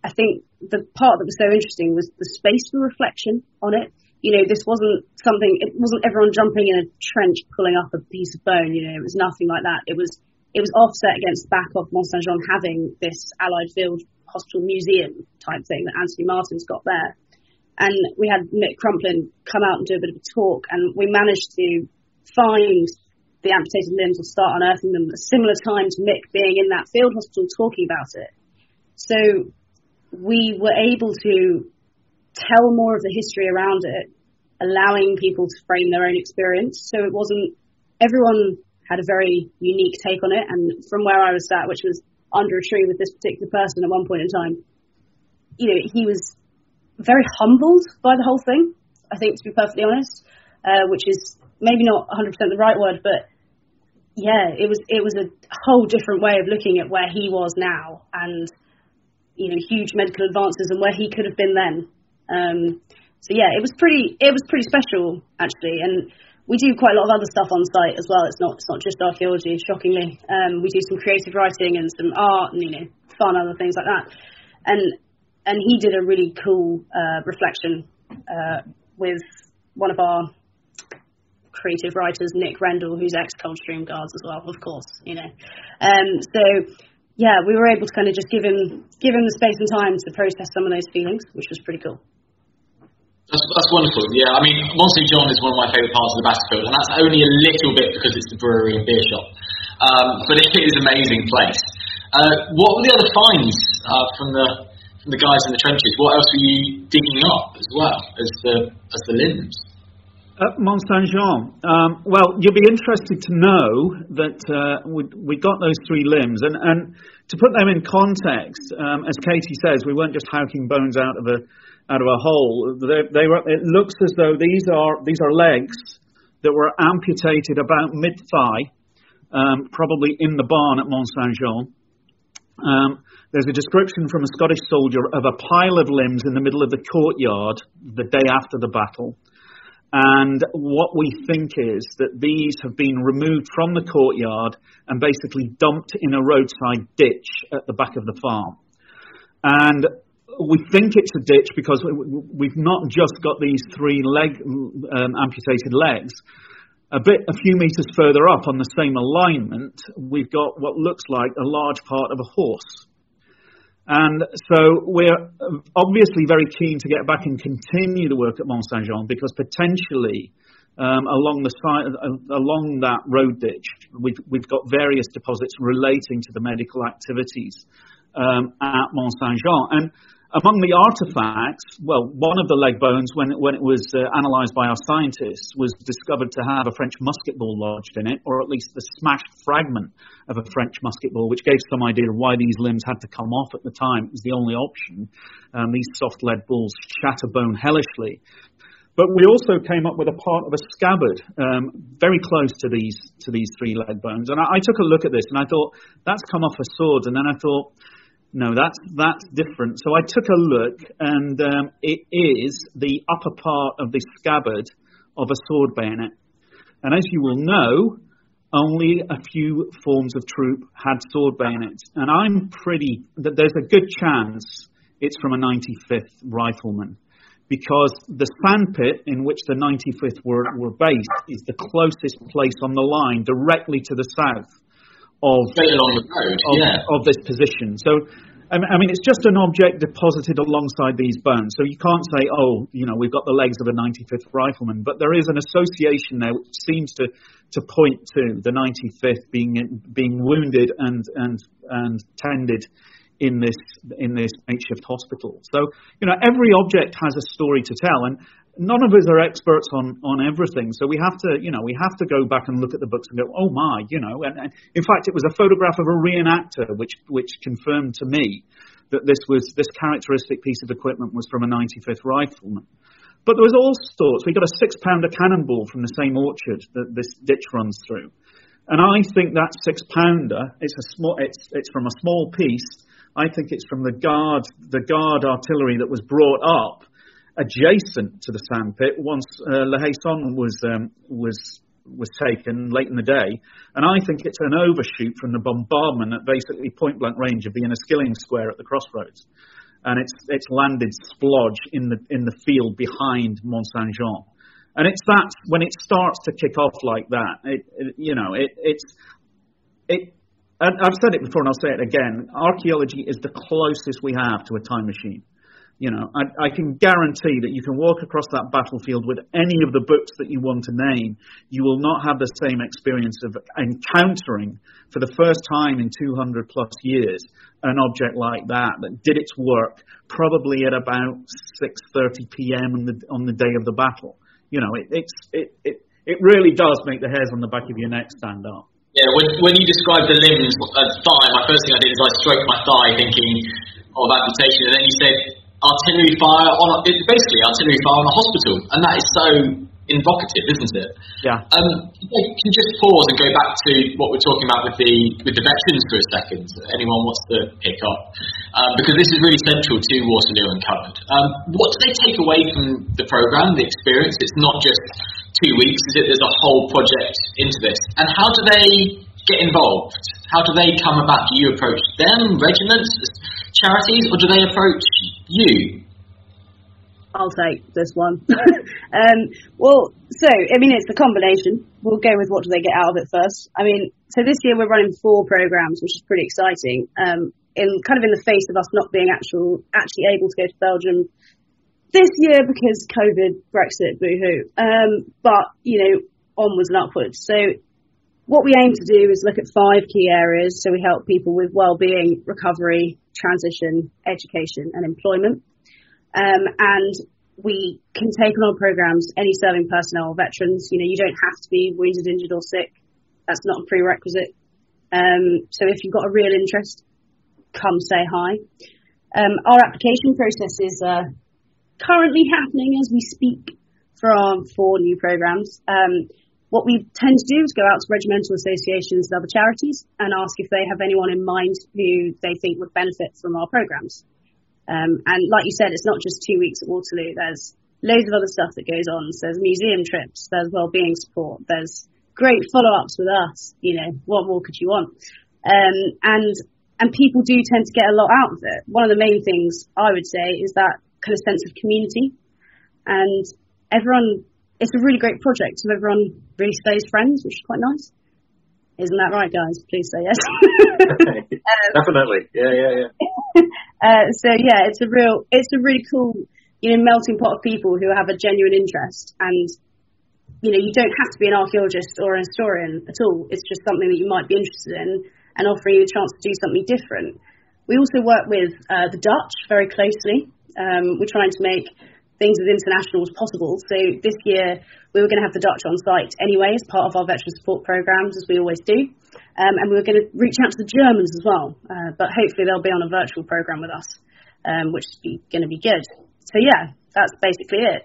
I think the part that was so interesting was the space for reflection on it. You know, this wasn't something, it wasn't everyone jumping in a trench pulling up a piece of bone, you know, it was nothing like that. It was it was offset against the back of Mont Saint Jean having this Allied Field Hospital Museum type thing that Anthony Martin's got there. And we had Mick Crumplin come out and do a bit of a talk, and we managed to find the amputated limbs or start unearthing them at similar time to Mick being in that field hospital talking about it. So we were able to tell more of the history around it, allowing people to frame their own experience. So it wasn't everyone had a very unique take on it. And from where I was sat, which was under a tree with this particular person at one point in time, you know, he was very humbled by the whole thing. I think, to be perfectly honest, uh, which is maybe not 100% the right word, but yeah, it was it was a whole different way of looking at where he was now, and you know, huge medical advances and where he could have been then. Um, so yeah, it was pretty it was pretty special actually, and we do quite a lot of other stuff on site as well. It's not it's not just archaeology. Shockingly, um, we do some creative writing and some art and you know fun other things like that. And and he did a really cool uh, reflection uh, with one of our creative writers, Nick Rendell, who's ex Coldstream Guards as well, of course. You know, um, so yeah, we were able to kind of just give him give him the space and time to process some of those feelings, which was pretty cool. That's, that's wonderful. Yeah, I mean, Mont Saint Jean is one of my favourite parts of the battlefield, and that's only a little bit because it's the brewery and beer shop. Um, but it is an amazing place. Uh, what were the other finds uh, from the from the guys in the trenches? What else were you digging up as well as the as the limbs? At Mont Saint Jean. Um, well, you'll be interested to know that uh, we, we got those three limbs, and, and to put them in context, um, as Katie says, we weren't just howking bones out of a out of a hole. They, they were, it looks as though these are these are legs that were amputated about mid thigh, um, probably in the barn at Mont Saint Jean. Um, there's a description from a Scottish soldier of a pile of limbs in the middle of the courtyard the day after the battle. And what we think is that these have been removed from the courtyard and basically dumped in a roadside ditch at the back of the farm. And we think it's a ditch because we've not just got these three leg um, amputated legs. A bit, a few meters further up on the same alignment, we've got what looks like a large part of a horse. And so we're obviously very keen to get back and continue the work at Mont Saint Jean because potentially um, along the side, uh, along that road ditch, we've, we've got various deposits relating to the medical activities um, at Mont Saint Jean. And among the artifacts, well, one of the leg bones, when, when it was uh, analysed by our scientists, was discovered to have a French musket ball lodged in it, or at least the smashed fragment of a French musket ball, which gave some idea of why these limbs had to come off at the time. It was the only option. Um, these soft lead balls shatter bone hellishly. But we also came up with a part of a scabbard, um, very close to these to these three leg bones. And I, I took a look at this, and I thought that's come off a sword. And then I thought no, that's that's different. So I took a look, and um, it is the upper part of the scabbard of a sword bayonet. And as you will know, only a few forms of troop had sword bayonets, and I'm pretty that there's a good chance it's from a 95th rifleman, because the sandpit in which the 95th were, were based is the closest place on the line, directly to the south of, road, of, yeah. of, this position. So, um, I mean, it's just an object deposited alongside these bones. So you can't say, oh, you know, we've got the legs of a 95th rifleman, but there is an association there which seems to, to point to the 95th being being wounded and and and tended in this in this makeshift hospital. So you know, every object has a story to tell, and none of us are experts on, on everything. So we have to, you know, we have to go back and look at the books and go, oh my, you know. And, and in fact, it was a photograph of a reenactor which which confirmed to me that this was this characteristic piece of equipment was from a 95th rifleman. But there was all sorts. We got a six pounder cannonball from the same orchard that this ditch runs through. And I think that six pounder, it's a small, it's, it's from a small piece. I think it's from the guard, the guard artillery that was brought up adjacent to the sandpit once uh, La Haye Sainte was um, was was taken late in the day, and I think it's an overshoot from the bombardment at basically point blank range of being a skilling Square at the crossroads, and it's it's landed splodge in the in the field behind Mont Saint Jean, and it's that when it starts to kick off like that, it, it you know it it's it. I've said it before and I'll say it again. Archaeology is the closest we have to a time machine. You know, I, I, can guarantee that you can walk across that battlefield with any of the books that you want to name. You will not have the same experience of encountering, for the first time in 200 plus years, an object like that that did its work probably at about 6:30 p.m. on the on the day of the battle. You know, it, it's it, it it really does make the hairs on the back of your neck stand up. Yeah, when, when you described the limbs, uh, thigh, my first thing I did is I stroked my thigh thinking of amputation, and then you said artillery fire on a, it's basically artillery fire on a hospital, and that is so invocative, isn't it? Yeah. Um, can you just pause and go back to what we're talking about with the with the veterans for a second? Anyone wants to pick up? Um, because this is really central to Waterloo Uncovered. Um, what do they take away from the program, the experience? It's not just two weeks? Is it there's a whole project into this? And how do they get involved? How do they come about? Do you approach them, regiments, charities, or do they approach you? I'll take this one. um, well, so I mean, it's the combination. We'll go with what do they get out of it first. I mean, so this year we're running four programs, which is pretty exciting. Um, in kind of in the face of us not being actual actually able to go to Belgium this year because COVID, Brexit, boohoo. Um, but you know, onwards and upwards. So what we aim to do is look at five key areas. So we help people with well-being, recovery, transition, education, and employment. Um, and we can take on programs any serving personnel or veterans. You know, you don't have to be wounded, injured, or sick. That's not a prerequisite. Um, so if you've got a real interest, come say hi. Um, our application process is uh, currently happening as we speak for our four new programs. Um, what we tend to do is go out to regimental associations and other charities and ask if they have anyone in mind who they think would benefit from our programs. Um, and like you said, it's not just two weeks at Waterloo. There's loads of other stuff that goes on. So there's museum trips, there's wellbeing support, there's great follow-ups with us. You know, what more could you want? Um, and and people do tend to get a lot out of it. One of the main things I would say is that kind of sense of community, and everyone. It's a really great project, so everyone really stays friends, which is quite nice. Isn't that right, guys? Please say yes. um, Definitely, yeah, yeah, yeah. uh, so yeah, it's a real, it's a really cool, you know, melting pot of people who have a genuine interest, and you know, you don't have to be an archaeologist or an historian at all. It's just something that you might be interested in, and offering you a chance to do something different. We also work with uh, the Dutch very closely. Um, we're trying to make things as international as possible. So this year we were going to have the Dutch on site anyway as part of our veteran support programs, as we always do. Um, and we were going to reach out to the Germans as well, uh, but hopefully they'll be on a virtual program with us, um, which is going to be good. So yeah, that's basically it.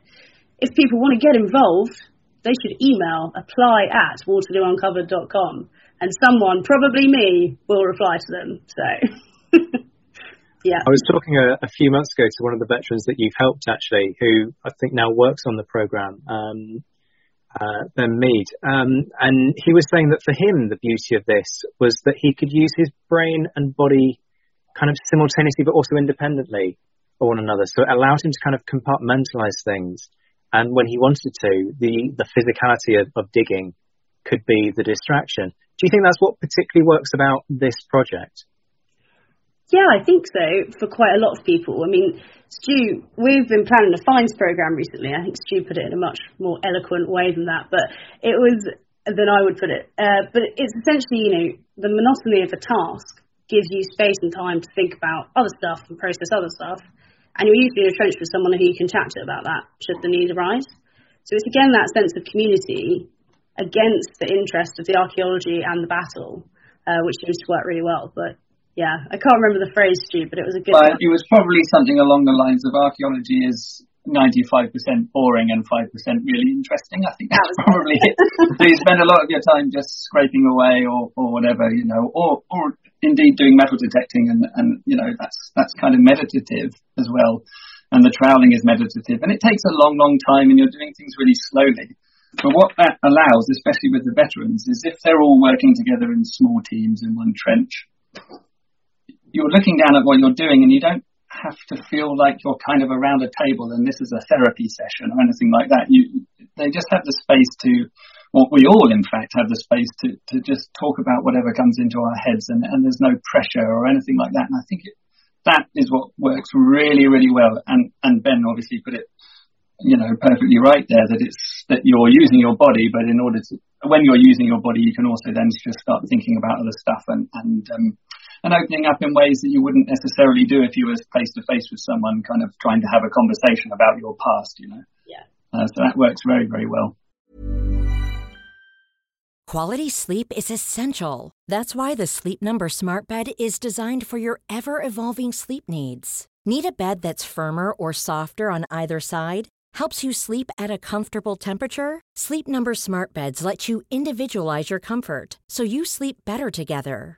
If people want to get involved, they should email apply at waterloouncovered.com and someone, probably me, will reply to them. So. Yeah. I was talking a, a, few months ago to one of the veterans that you've helped actually, who I think now works on the program, um, uh, Ben Mead. Um, and he was saying that for him, the beauty of this was that he could use his brain and body kind of simultaneously, but also independently for one another. So it allowed him to kind of compartmentalize things. And when he wanted to, the, the physicality of, of digging could be the distraction. Do you think that's what particularly works about this project? Yeah, I think so for quite a lot of people. I mean, Stu, we've been planning a fines program recently. I think Stu put it in a much more eloquent way than that, but it was than I would put it. Uh, but it's essentially, you know, the monotony of a task gives you space and time to think about other stuff and process other stuff. And you're usually entrenched with someone who you can chat to about that should the need arise. So it's again that sense of community against the interest of the archaeology and the battle, uh, which seems to work really well. But yeah, I can't remember the phrase, Stu, but it was a good. But one. it was probably something along the lines of archaeology is 95% boring and 5% really interesting. I think that's that probably it. so you spend a lot of your time just scraping away or, or whatever, you know, or, or indeed doing metal detecting and, and, you know, that's, that's kind of meditative as well. And the troweling is meditative and it takes a long, long time and you're doing things really slowly. But what that allows, especially with the veterans, is if they're all working together in small teams in one trench, you're looking down at what you're doing and you don't have to feel like you're kind of around a table and this is a therapy session or anything like that. You, they just have the space to, well, we all in fact have the space to, to just talk about whatever comes into our heads and, and there's no pressure or anything like that. And I think it, that is what works really, really well. And, and Ben obviously put it, you know, perfectly right there that it's, that you're using your body, but in order to, when you're using your body, you can also then just start thinking about other stuff and, and, um, and opening up in ways that you wouldn't necessarily do if you were face to face with someone, kind of trying to have a conversation about your past, you know. Yeah. Uh, so that works very, very well. Quality sleep is essential. That's why the Sleep Number Smart Bed is designed for your ever evolving sleep needs. Need a bed that's firmer or softer on either side? Helps you sleep at a comfortable temperature? Sleep Number Smart Beds let you individualize your comfort so you sleep better together.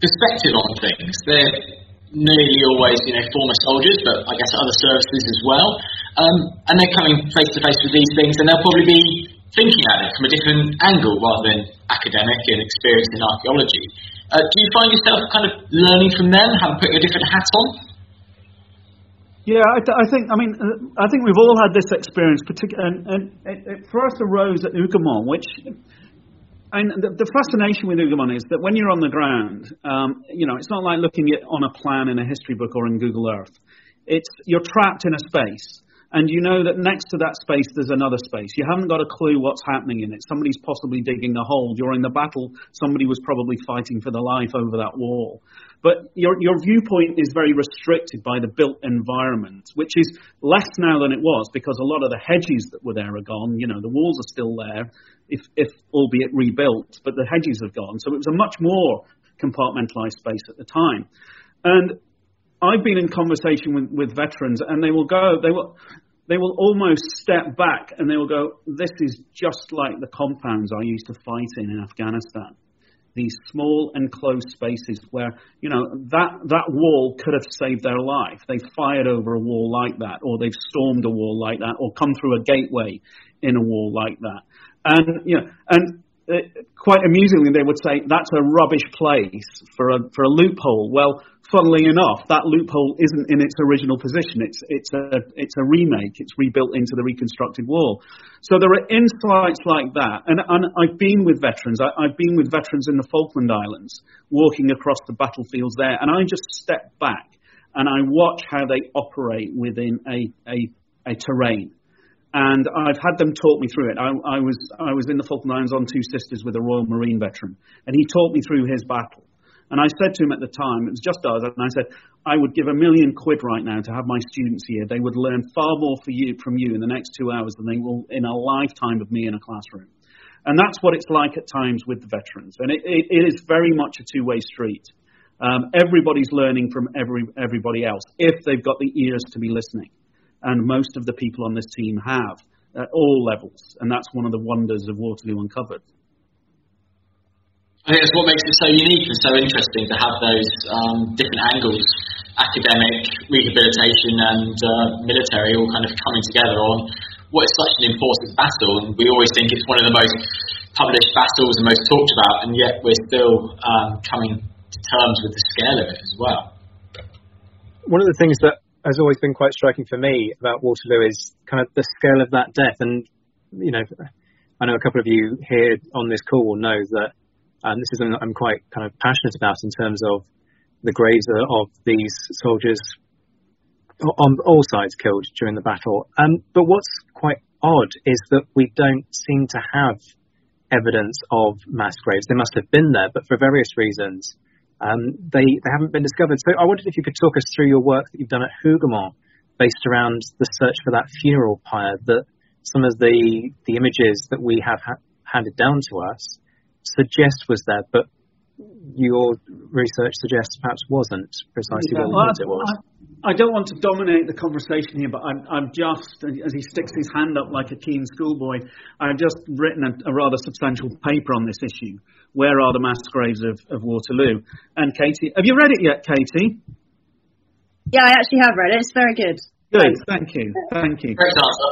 perspective on things. They're nearly always, you know, former soldiers, but I guess other services as well. Um, and they're coming face to face with these things, and they'll probably be thinking at it from a different angle rather than academic and experienced in archaeology. Uh, do you find yourself kind of learning from them, having put a different hat on? Yeah, I, th- I think. I mean, uh, I think we've all had this experience, particularly, and, and it, it first arose at Hougoumont, which and the, the, fascination with Hougoumont is that when you're on the ground, um, you know, it's not like looking at on a plan in a history book or in Google Earth. It's you're trapped in a space, and you know that next to that space there's another space. You haven't got a clue what's happening in it. Somebody's possibly digging a hole during the battle. Somebody was probably fighting for their life over that wall. But your, your viewpoint is very restricted by the built environment, which is less now than it was because a lot of the hedges that were there are gone. You know, the walls are still there, if, if albeit rebuilt, but the hedges have gone. So it was a much more compartmentalized space at the time. And I've been in conversation with, with veterans, and they will go, they will, they will almost step back and they will go, This is just like the compounds I used to fight in in Afghanistan these small enclosed spaces where you know that that wall could have saved their life. They fired over a wall like that, or they've stormed a wall like that, or come through a gateway in a wall like that. And you know, and uh, quite amusingly, they would say that's a rubbish place for a for a loophole. Well, funnily enough, that loophole isn't in its original position. It's it's a it's a remake. It's rebuilt into the reconstructed wall. So there are insights like that, and, and I've been with veterans. I, I've been with veterans in the Falkland Islands, walking across the battlefields there, and I just step back and I watch how they operate within a a, a terrain and I've had them talk me through it. I, I, was I was in the Falkland Islands on Two Sisters with a Royal Marine veteran, and he talked me through his battle. And I said to him at the time, it was just us, and I said, I would give a million quid right now to have my students here. They would learn far more for you, from you in the next two hours than they will in a lifetime of me in a classroom. And that's what it's like at times with the veterans. And it, it, it is very much a two way street. Um, everybody's learning from every, everybody else if they've got the ears to be listening and most of the people on this team have at all levels, and that's one of the wonders of Waterloo Uncovered. I think that's what makes it so unique and so interesting to have those um, different angles, academic, rehabilitation, and uh, military, all kind of coming together on what is such an important battle. And we always think it's one of the most published battles and most talked about, and yet we're still um, coming to terms with the scale of it as well. One of the things that has always been quite striking for me about Waterloo is kind of the scale of that death. And, you know, I know a couple of you here on this call know that um, this is something I'm quite kind of passionate about in terms of the graves of these soldiers on all sides killed during the battle. Um, but what's quite odd is that we don't seem to have evidence of mass graves. They must have been there, but for various reasons, um, they, they haven't been discovered. So I wondered if you could talk us through your work that you've done at Hougoumont based around the search for that funeral pyre that some of the, the images that we have ha- handed down to us suggest was there, but your research suggests perhaps wasn't precisely yeah, what well, it was. I, I, don't want to dominate the conversation here, but I'm, I'm, just, as he sticks his hand up like a keen schoolboy, I've just written a, a rather substantial paper on this issue. Where are the mass graves of, of Waterloo? And Katie, have you read it yet, Katie? Yeah, I actually have read it. It's very good. Good, thank you, thank you. Great answer.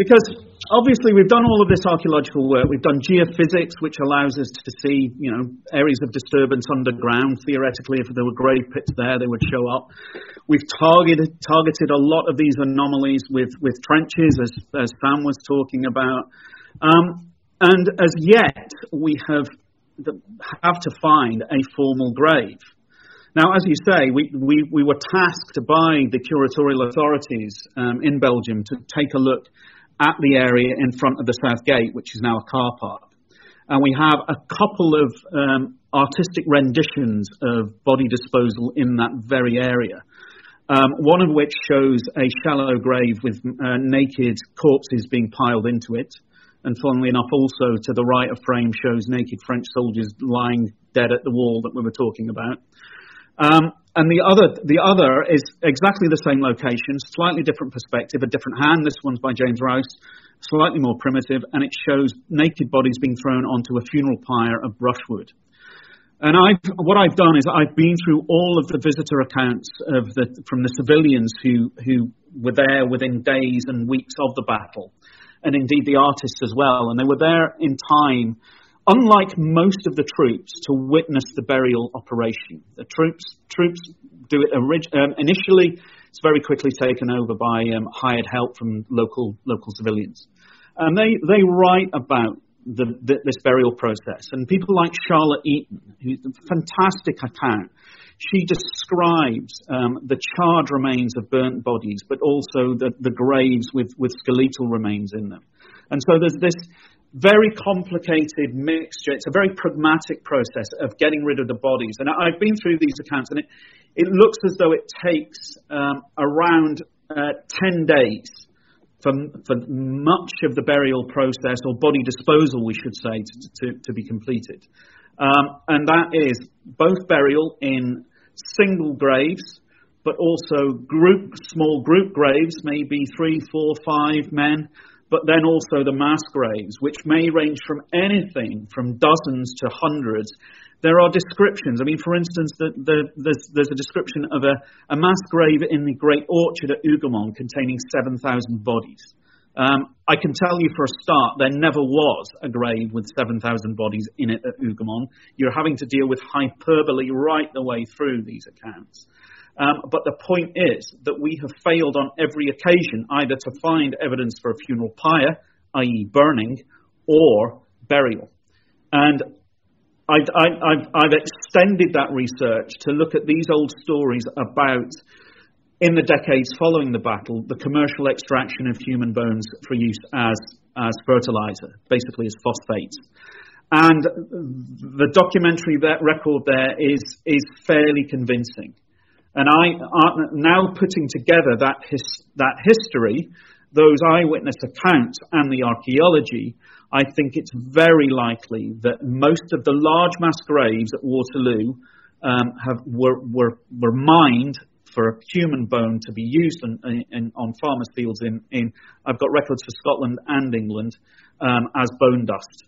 Because obviously we've done all of this archaeological work. We've done geophysics, which allows us to see, you know, areas of disturbance underground. Theoretically, if there were grave pits there, they would show up. We've targeted targeted a lot of these anomalies with with trenches, as as Sam was talking about. Um, and as yet, we have have to find a formal grave. Now, as you say, we, we, we were tasked by the curatorial authorities um, in Belgium to take a look at the area in front of the South Gate, which is now a car park. And we have a couple of um, artistic renditions of body disposal in that very area. Um, one of which shows a shallow grave with uh, naked corpses being piled into it. And funnily enough, also to the right of frame shows naked French soldiers lying dead at the wall that we were talking about. Um, and the other, the other is exactly the same location, slightly different perspective, a different hand. This one's by James Rouse, slightly more primitive, and it shows naked bodies being thrown onto a funeral pyre of brushwood. And I've, what I've done is I've been through all of the visitor accounts of the, from the civilians who, who were there within days and weeks of the battle, and indeed the artists as well. And they were there in time unlike most of the troops, to witness the burial operation. The troops troops do it orig- um, initially. It's very quickly taken over by um, hired help from local local civilians, and they they write about the, the, this burial process. And people like Charlotte Eaton, who's a fantastic account. She describes um, the charred remains of burnt bodies, but also the, the graves with, with skeletal remains in them. And so there's this very complicated mixture. It's a very pragmatic process of getting rid of the bodies. And I've been through these accounts, and it, it looks as though it takes um, around uh, 10 days for, for much of the burial process, or body disposal, we should say, to, to, to be completed. Um, and that is both burial in single graves, but also group, small group graves, maybe three, four, five men but then also the mass graves, which may range from anything from dozens to hundreds. There are descriptions. I mean, for instance, the, the, there's, there's, a description of a, a, mass grave in the Great Orchard at Hougoumont containing 7,000 bodies. Um, I can tell you for a start, there never was a grave with 7,000 bodies in it at Hougoumont. You're having to deal with hyperbole right the way through these accounts. Um, but the point is that we have failed on every occasion either to find evidence for a funeral pyre, i.e., burning, or burial. And I, have extended that research to look at these old stories about, in the decades following the battle, the commercial extraction of human bones for use as, as fertilizer, basically as phosphates. And the documentary that record there is, is fairly convincing. And I are now putting together that, his, that history, those eyewitness accounts, and the archaeology. I think it's very likely that most of the large mass graves at Waterloo um, have, were, were, were mined for a human bone to be used in, in, on farmers' fields in, in, I've got records for Scotland and England um, as bone dust.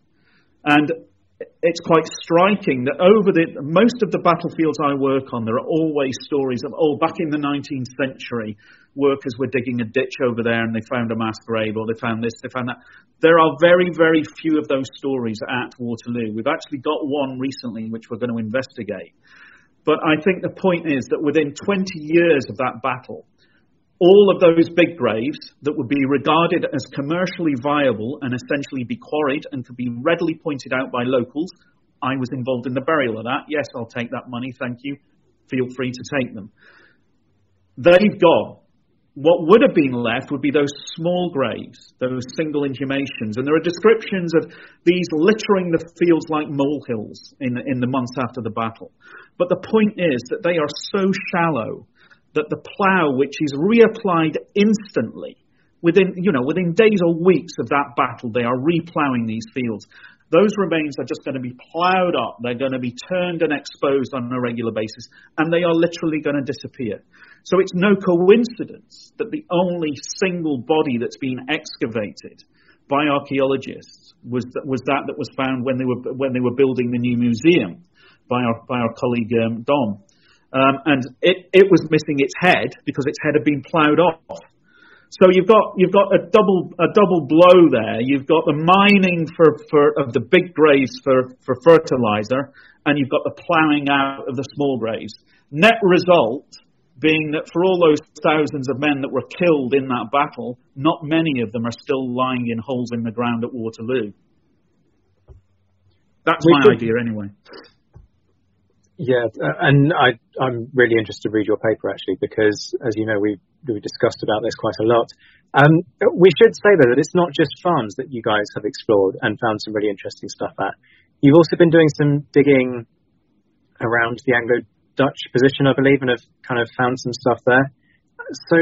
And it's quite striking that over the most of the battlefields I work on, there are always stories of oh, back in the 19th century, workers were digging a ditch over there and they found a mass grave, or they found this, they found that. There are very, very few of those stories at Waterloo. We've actually got one recently which we're going to investigate. But I think the point is that within 20 years of that battle, all of those big graves that would be regarded as commercially viable and essentially be quarried and could be readily pointed out by locals. I was involved in the burial of that. Yes, I'll take that money. Thank you. Feel free to take them. They've gone. What would have been left would be those small graves, those single inhumations. And there are descriptions of these littering the fields like molehills in, in the months after the battle. But the point is that they are so shallow that the plough, which is reapplied instantly, within, you know, within days or weeks of that battle, they are replowing these fields. Those remains are just going to be ploughed up. They're going to be turned and exposed on a regular basis, and they are literally going to disappear. So it's no coincidence that the only single body that's been excavated by archaeologists was that, was that that was found when they were when they were building the new museum by our by our colleague um, Dom. Um, and it, it was missing its head because its head had been ploughed off. So you've got you've got a double a double blow there. You've got the mining for, for of the big graves for, for fertilizer, and you've got the ploughing out of the small graves. Net result being that for all those thousands of men that were killed in that battle, not many of them are still lying in holes in the ground at Waterloo. That's my could, idea, anyway. Yeah, and I, am really interested to read your paper actually because, as you know, we we discussed about this quite a lot. Um, we should say though that it's not just farms that you guys have explored and found some really interesting stuff at. You've also been doing some digging around the Anglo Dutch position, I believe, and have kind of found some stuff there. So,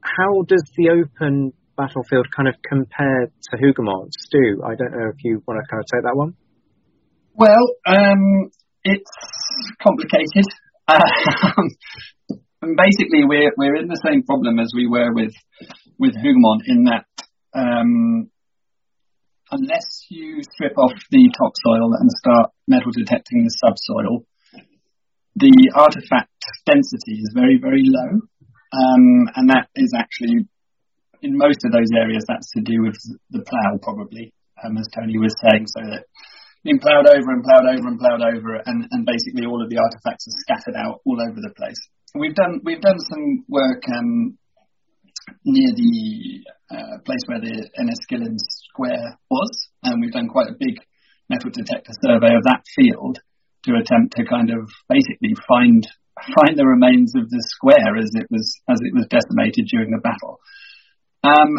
how does the open battlefield kind of compare to Hougoumont? Stu, I don't know if you want to kind of take that one. Well, um, it's complicated. Um, basically, we're we're in the same problem as we were with with Hougoumont in that um, unless you strip off the topsoil and start metal detecting the subsoil, the artifact density is very, very low. Um, and that is actually, in most of those areas, that's to do with the plough, probably, um, as Tony was saying, so that ploughed over and ploughed over and ploughed over, and, and basically all of the artifacts are scattered out all over the place. We've done we've done some work um, near the uh, place where the Enniskillen Square was, and we've done quite a big metal detector survey of that field to attempt to kind of basically find find the remains of the square as it was as it was decimated during the battle. Um,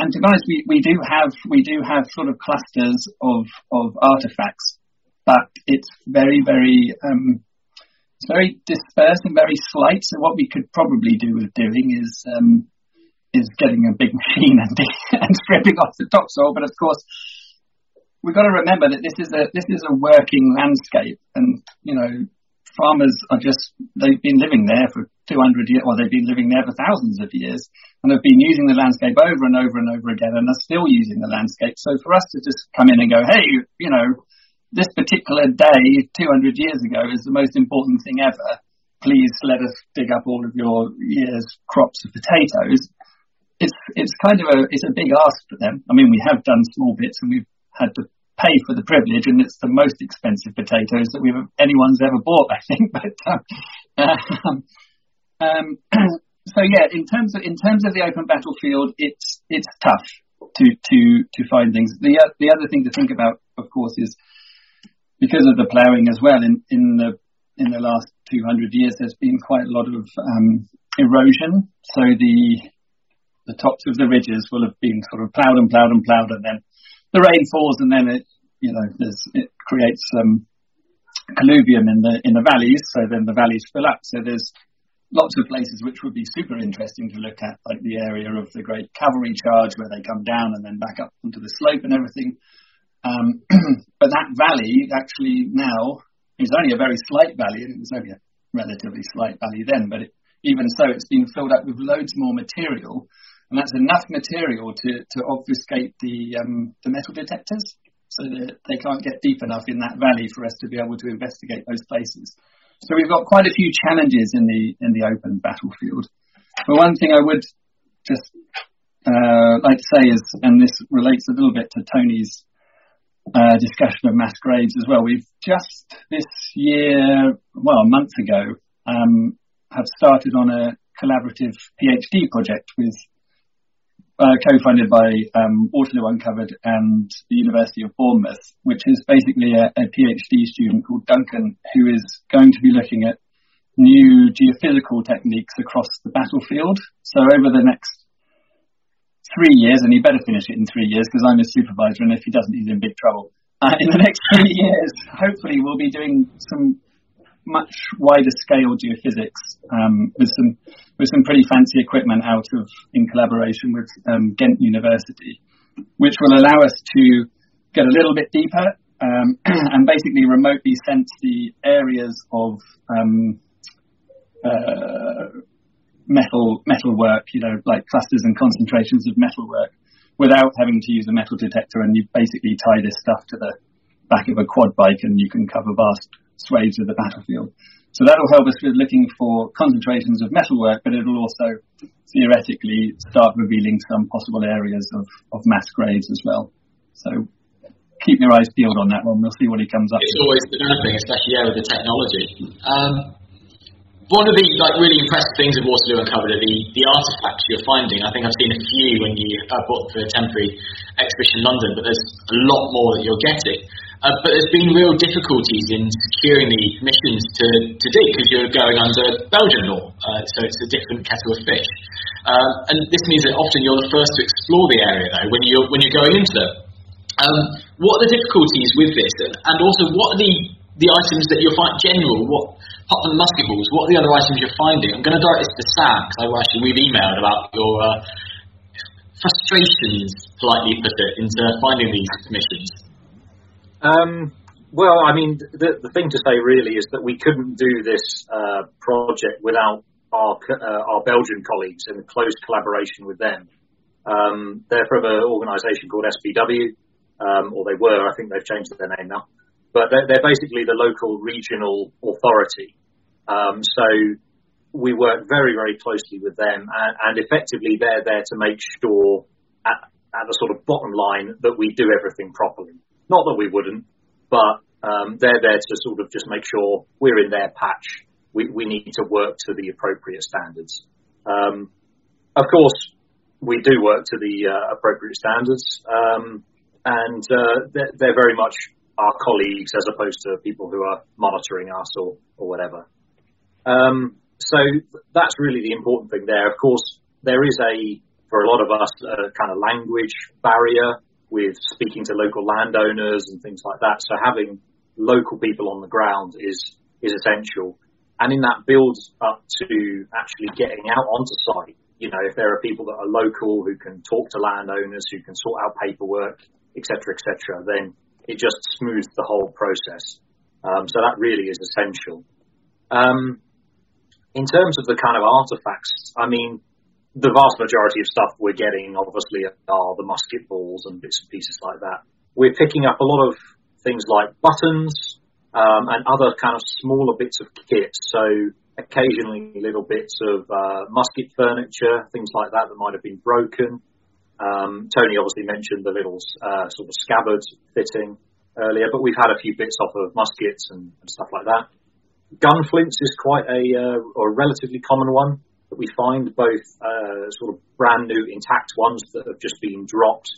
and to be honest, we, we do have we do have sort of clusters of of artifacts, but it's very very um, it's very dispersed and very slight. So what we could probably do with doing is um, is getting a big machine and, and stripping off the topsoil. But of course, we've got to remember that this is a this is a working landscape, and you know, farmers are just they've been living there for 200 years, or they've been living there for thousands of years, and have been using the landscape over and over and over again, and are still using the landscape. So for us to just come in and go, hey, you know, this particular day 200 years ago is the most important thing ever. Please let us dig up all of your year's crops of potatoes. It's it's kind of a it's a big ask for them. I mean, we have done small bits and we've had to pay for the privilege, and it's the most expensive potatoes that we've anyone's ever bought, I think. But um, um, so yeah, in terms of in terms of the open battlefield, it's it's tough to to to find things. The uh, the other thing to think about, of course, is because of the ploughing as well. In in the in the last 200 years, there's been quite a lot of um, erosion. So the the tops of the ridges will have been sort of ploughed and ploughed and ploughed, and then the rain falls and then it, you know, it creates um, colluvium in the in the valleys. So then the valleys fill up. So there's lots of places which would be super interesting to look at, like the area of the Great Cavalry Charge where they come down and then back up onto the slope and everything. Um, but that valley actually now is only a very slight valley, and it was only a relatively slight valley then. But it, even so, it's been filled up with loads more material and that's enough material to, to obfuscate the um, the metal detectors, so that they can't get deep enough in that valley for us to be able to investigate those places. So we've got quite a few challenges in the in the open battlefield. But one thing I would just uh, like to say is, and this relates a little bit to Tony's uh, discussion of mass graves as well. We've just this year, well, months ago, um, have started on a collaborative PhD project with uh, co-funded by um, Waterloo Uncovered and the University of Bournemouth, which is basically a, a, PhD student called Duncan who is going to be looking at new geophysical techniques across the battlefield. So over the next three years, and he better finish it in three years because I'm his supervisor, and if he doesn't, he's in big trouble. Uh, in the next three years, hopefully, we'll be doing some much wider scale geophysics um, with some with some pretty fancy equipment out of in collaboration with um, Ghent University, which will allow us to get a little bit deeper um, and basically remotely sense the areas of um, uh, metal metal work, you know, like clusters and concentrations of metal work, without having to use a metal detector. And you basically tie this stuff to the back of a quad bike, and you can cover vast swathes of the battlefield. So that'll help us with looking for concentrations of metalwork, but it'll also theoretically start revealing some possible areas of, of mass graves as well. So keep your eyes peeled on that one. We'll see what he comes up it's with. It's always developing, especially yeah, with the technology. Um, one of the like really impressive things of Waterloo Uncovered are the, the artifacts you're finding. I think I've seen a few when you uh, bought the temporary exhibition in London, but there's a lot more that you're getting. Uh, but there's been real difficulties in securing the permissions to, to dig because you're going under Belgian law, uh, so it's a different kettle of fish. Um, and this means that often you're the first to explore the area though when you're when you're going into them. Um, what are the difficulties with this, and, and also what are the the items that you're finding general? What apart from the musket balls, what are the other items you're finding? I'm going to direct this to Sam because I actually we've emailed about your uh, frustrations, politely put it, into finding these permissions. Um, well, I mean, the, the thing to say really is that we couldn't do this uh, project without our uh, our Belgian colleagues in close collaboration with them. Um, they're from an organisation called SPW, um, or they were. I think they've changed their name now, but they're, they're basically the local regional authority. Um, so we work very, very closely with them, and, and effectively they're there to make sure, at, at the sort of bottom line, that we do everything properly. Not that we wouldn't, but um, they're there to sort of just make sure we're in their patch. We, we need to work to the appropriate standards. Um, of course, we do work to the uh, appropriate standards, um, and uh, they're, they're, very much our colleagues as opposed to people who are monitoring us or, or whatever. Um, so that's really the important thing there. Of course, there is a, for a lot of us, a kind of language barrier with speaking to local landowners and things like that. So having local people on the ground is is essential. And in that builds up to actually getting out onto site. You know, if there are people that are local who can talk to landowners, who can sort out paperwork, etc., etc., then it just smooths the whole process. Um, so that really is essential. Um, in terms of the kind of artifacts, I mean, the vast majority of stuff we're getting obviously are the musket balls and bits and pieces like that. We're picking up a lot of things like buttons um, and other kind of smaller bits of kit. So occasionally little bits of uh, musket furniture, things like that that might have been broken. Um, Tony obviously mentioned the little uh, sort of scabbard fitting earlier, but we've had a few bits off of muskets and, and stuff like that. Gun flints is quite a, uh, or a relatively common one that we find both uh, sort of brand new intact ones that have just been dropped.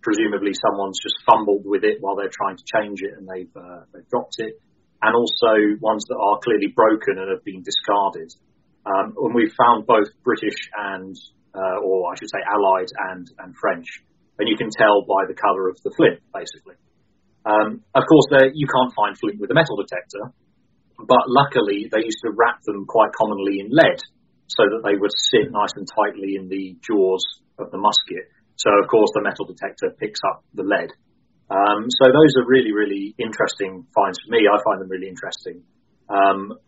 Presumably, someone's just fumbled with it while they're trying to change it and they've uh, they've dropped it, and also ones that are clearly broken and have been discarded. Um, and we've found both British and, uh, or I should say, Allied and and French, and you can tell by the colour of the flint, basically. Um, of course, you can't find flint with a metal detector, but luckily they used to wrap them quite commonly in lead so that they would sit nice and tightly in the jaws of the musket. So of course the metal detector picks up the lead. Um, so those are really, really interesting finds for me. I find them really interesting. Um,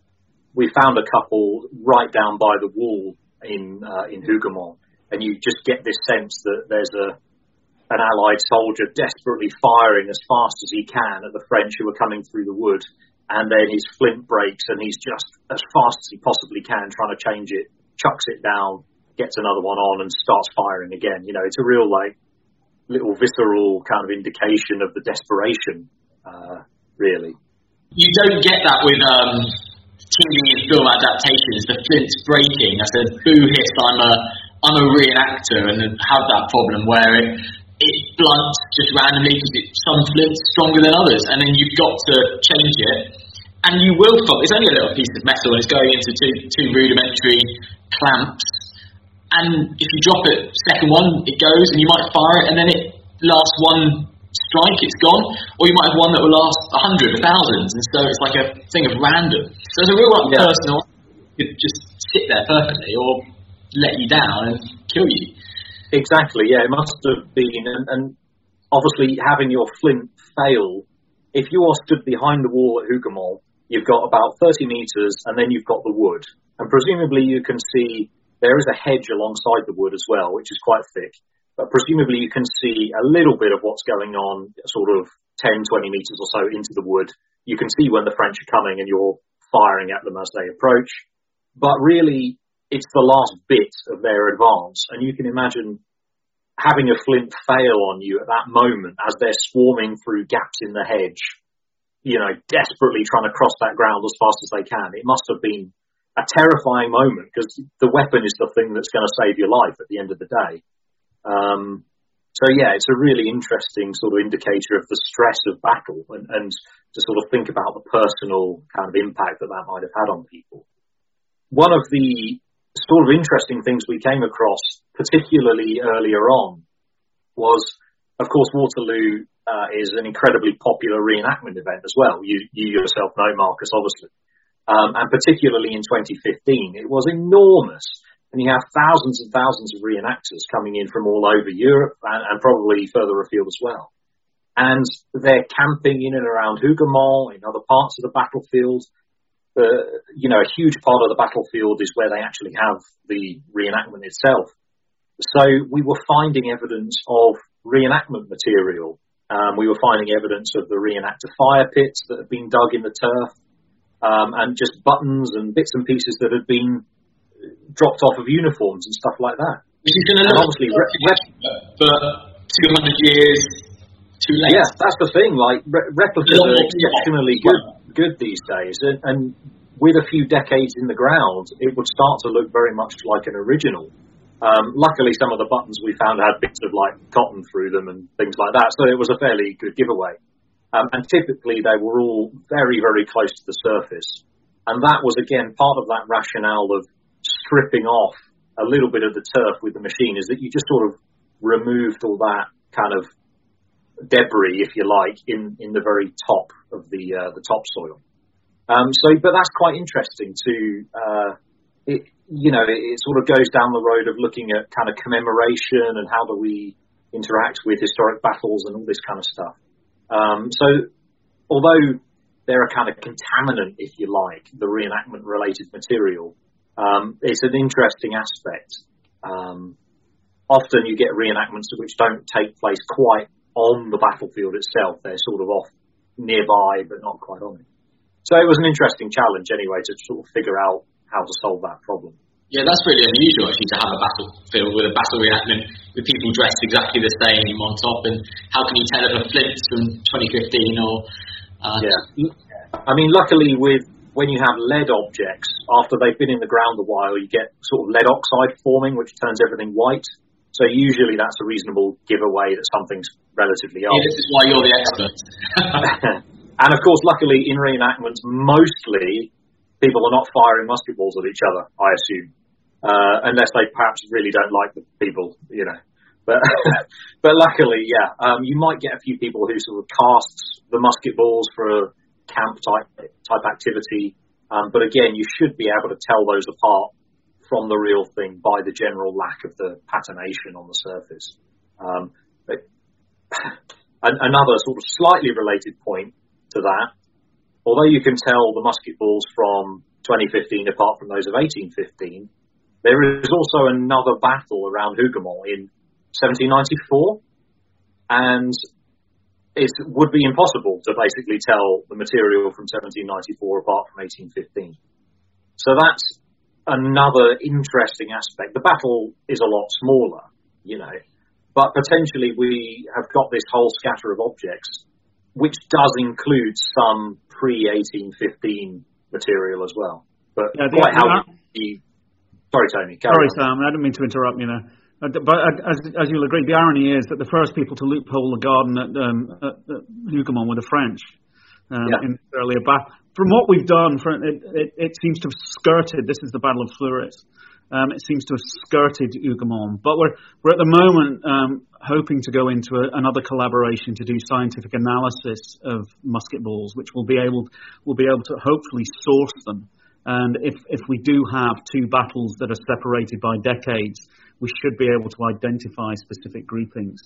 we found a couple right down by the wall in uh, in Hougoumont, and you just get this sense that there's a an Allied soldier desperately firing as fast as he can at the French who are coming through the wood, and then his flint breaks and he's just as fast as he possibly can trying to change it, chucks it down, gets another one on and starts firing again. You know, it's a real like little visceral kind of indication of the desperation, uh, really. You don't get that with um, TV and film adaptations. The flint's breaking. I said, boo hiss, I'm a, I'm a reenactor and have that problem where it, it blunts just randomly because some flint's stronger than others, and then you've got to change it and you will find it's only a little piece of metal and it's going into two, two rudimentary clamps. And if you drop it, second one, it goes, and you might fire it, and then it lasts one strike, it's gone. Or you might have one that will last a hundred, a thousand, and so it's like a thing of random. So it's a real like, yeah. personal. Could just sit there perfectly, or let you down and kill you. Exactly. Yeah, it must have been, and, and obviously having your flint fail. If you are stood behind the wall at Hougoumont you've got about 30 metres, and then you've got the wood. And presumably you can see there is a hedge alongside the wood as well, which is quite thick. But presumably you can see a little bit of what's going on, sort of 10, 20 metres or so into the wood. You can see when the French are coming, and you're firing at them as they approach. But really, it's the last bit of their advance. And you can imagine having a flint fail on you at that moment as they're swarming through gaps in the hedge, you know, desperately trying to cross that ground as fast as they can. It must have been a terrifying moment because the weapon is the thing that's going to save your life at the end of the day. Um, so yeah, it's a really interesting sort of indicator of the stress of battle and, and to sort of think about the personal kind of impact that that might have had on people. One of the sort of interesting things we came across, particularly earlier on, was, of course, Waterloo uh, is an incredibly popular reenactment event as well. You, you yourself know, Marcus, obviously. Um, and particularly in 2015, it was enormous. And you have thousands and thousands of reenactors coming in from all over Europe and, and probably further afield as well. And they're camping in and around Hougoumont, in other parts of the battlefield the, you know, a huge part of the battlefield is where they actually have the reenactment itself. So we were finding evidence of reenactment material. Um, we were finding evidence of the reenactor fire pits that had been dug in the turf, um, and just buttons and bits and pieces that had been dropped off of uniforms and stuff like that. Which is going to look obviously re- for 200 years too late. Yeah, that's the thing. Like re- replicas are exceptionally good good these days, and, and with a few decades in the ground, it would start to look very much like an original. Um, luckily, some of the buttons we found had bits of like cotton through them and things like that, so it was a fairly good giveaway. Um, and typically, they were all very, very close to the surface, and that was again part of that rationale of stripping off a little bit of the turf with the machine, is that you just sort of removed all that kind of debris, if you like, in, in the very top of the uh, the topsoil. Um, so, but that's quite interesting to, uh, it, you know, it, it, sort of goes down the road of looking at kind of commemoration and how do we interact with historic battles and all this kind of stuff. Um, so, although they're a kind of contaminant, if you like, the reenactment related material, um, it's an interesting aspect. Um, often you get reenactments which don't take place quite on the battlefield itself. They're sort of off nearby, but not quite on it. So it was an interesting challenge anyway to sort of figure out how to solve that problem. Yeah, that's really unusual actually to have a battlefield with a battle reenactment with people dressed exactly the same on top. And how can you tell if a flint's from 2015 or? Uh, yeah, I mean, luckily with when you have lead objects after they've been in the ground a while, you get sort of lead oxide forming, which turns everything white. So usually that's a reasonable giveaway that something's relatively old. Yeah, this is why you're the expert. and of course, luckily in reenactments, mostly people are not firing musket balls at each other, I assume, uh, unless they perhaps really don't like the people, you know. But but luckily, yeah, um, you might get a few people who sort of cast the musket balls for a camp type type activity. Um, but again, you should be able to tell those apart from the real thing by the general lack of the patination on the surface. Um, another sort of slightly related point to that, although you can tell the musket balls from 2015 apart from those of 1815, there is also another battle around Hougoumont in 1794, and it would be impossible to basically tell the material from 1794 apart from 1815. So that's another interesting aspect. The battle is a lot smaller, you know, but potentially we have got this whole scatter of objects, which does include some pre 1815 material as well. But yeah, quite how sorry, Tony. Sorry, on. Sam. I didn't mean to interrupt you there. But uh, as, as, you'll agree, the irony is that the first people to loophole the garden at, um, at, at Hougoumont were the French um, yeah. in earlier battle from what we've done, it, it, it, seems to have skirted. This is the Battle of Fleurus. Um, it seems to have skirted Hougoumont, but we're we're at the moment um, hoping to go into a, another collaboration to do scientific analysis of musket balls, which will be able will be able to hopefully source them. And if if we do have two battles that are separated by decades, we should be able to identify specific groupings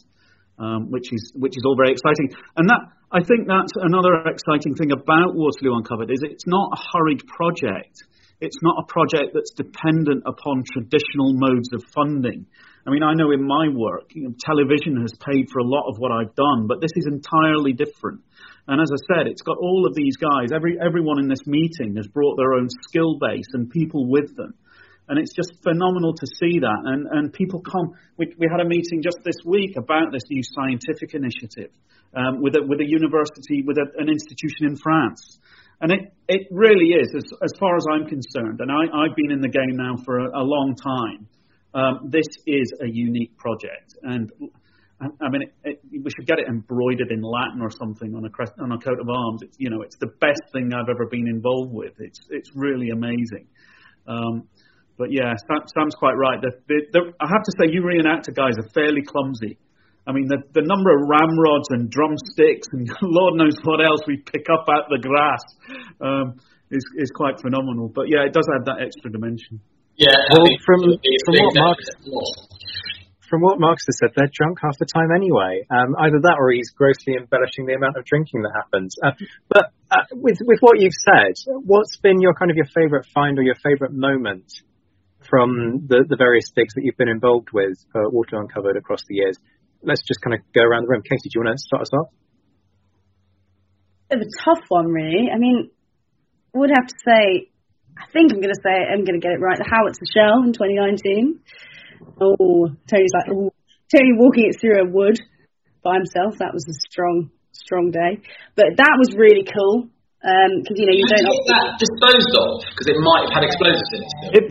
um, which is which is all very exciting. And that I think that's another exciting thing about Waterloo Uncovered is it's not a hurried project. It's not a project that's dependent upon traditional modes of funding. I mean, I know in my work, you know, television has paid for a lot of what I've done, but this is entirely different. And as I said, it's got all of these guys. Every everyone in this meeting has brought their own skill base and people with them, and it's just phenomenal to see that. And and people come. We we had a meeting just this week about this new scientific initiative um, with a with a university with a, an institution in France. And it, it really is, as, as far as I'm concerned, and I, I've been in the game now for a, a long time, um, this is a unique project. And I I mean, it, it, we should get it embroidered in Latin or something on a crest, on a coat of arms. It's you know, it's the best thing I've ever been involved with. It's it's really amazing. Um, but yeah, Sam, Sam's quite right. The, the, the, I have to say, you reenactor guys are fairly clumsy. I mean, the, the number of ramrods and drumsticks and Lord knows what else we pick up out the grass um, is is quite phenomenal. But yeah, it does add that extra dimension. Yeah, well, from from what Mark from what Mark has said, they're drunk half the time anyway. Um, either that, or he's grossly embellishing the amount of drinking that happens. Uh, but uh, with with what you've said, what's been your kind of your favourite find or your favourite moment from the the various digs that you've been involved with for Waterloo Uncovered across the years? Let's just kind of go around the room. Katie, do you want to start us off? It's a tough one, really. I mean, I would have to say, I think I'm going to say, I'm going to get it right, the Howitzer Shell in 2019. Oh, Tony's like, oh, Tony walking it through a wood by himself. That was a strong, strong day. But that was really cool. Because, um, you know, you How don't... Did you get that disposed of? Because it might have had explosives in it.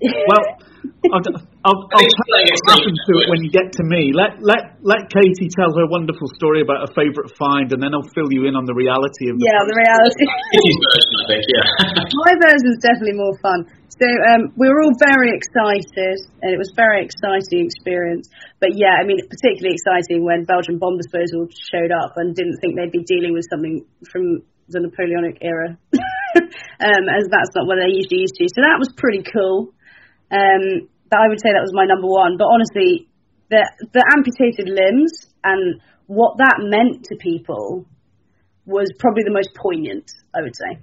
it well... I'll, I'll, I'll tell you what happens to it when you get to me. Let let let Katie tell her wonderful story about a favourite find, and then I'll fill you in on the reality of the yeah, the reality. Katie's version, I think. Yeah. My version is definitely more fun. So um, we were all very excited, and it was a very exciting experience. But yeah, I mean, particularly exciting when Belgian bomb disposal showed up and didn't think they'd be dealing with something from the Napoleonic era, um, as that's not what they're usually used to. So that was pretty cool. Um, that I would say that was my number one. But honestly, the the amputated limbs and what that meant to people was probably the most poignant. I would say.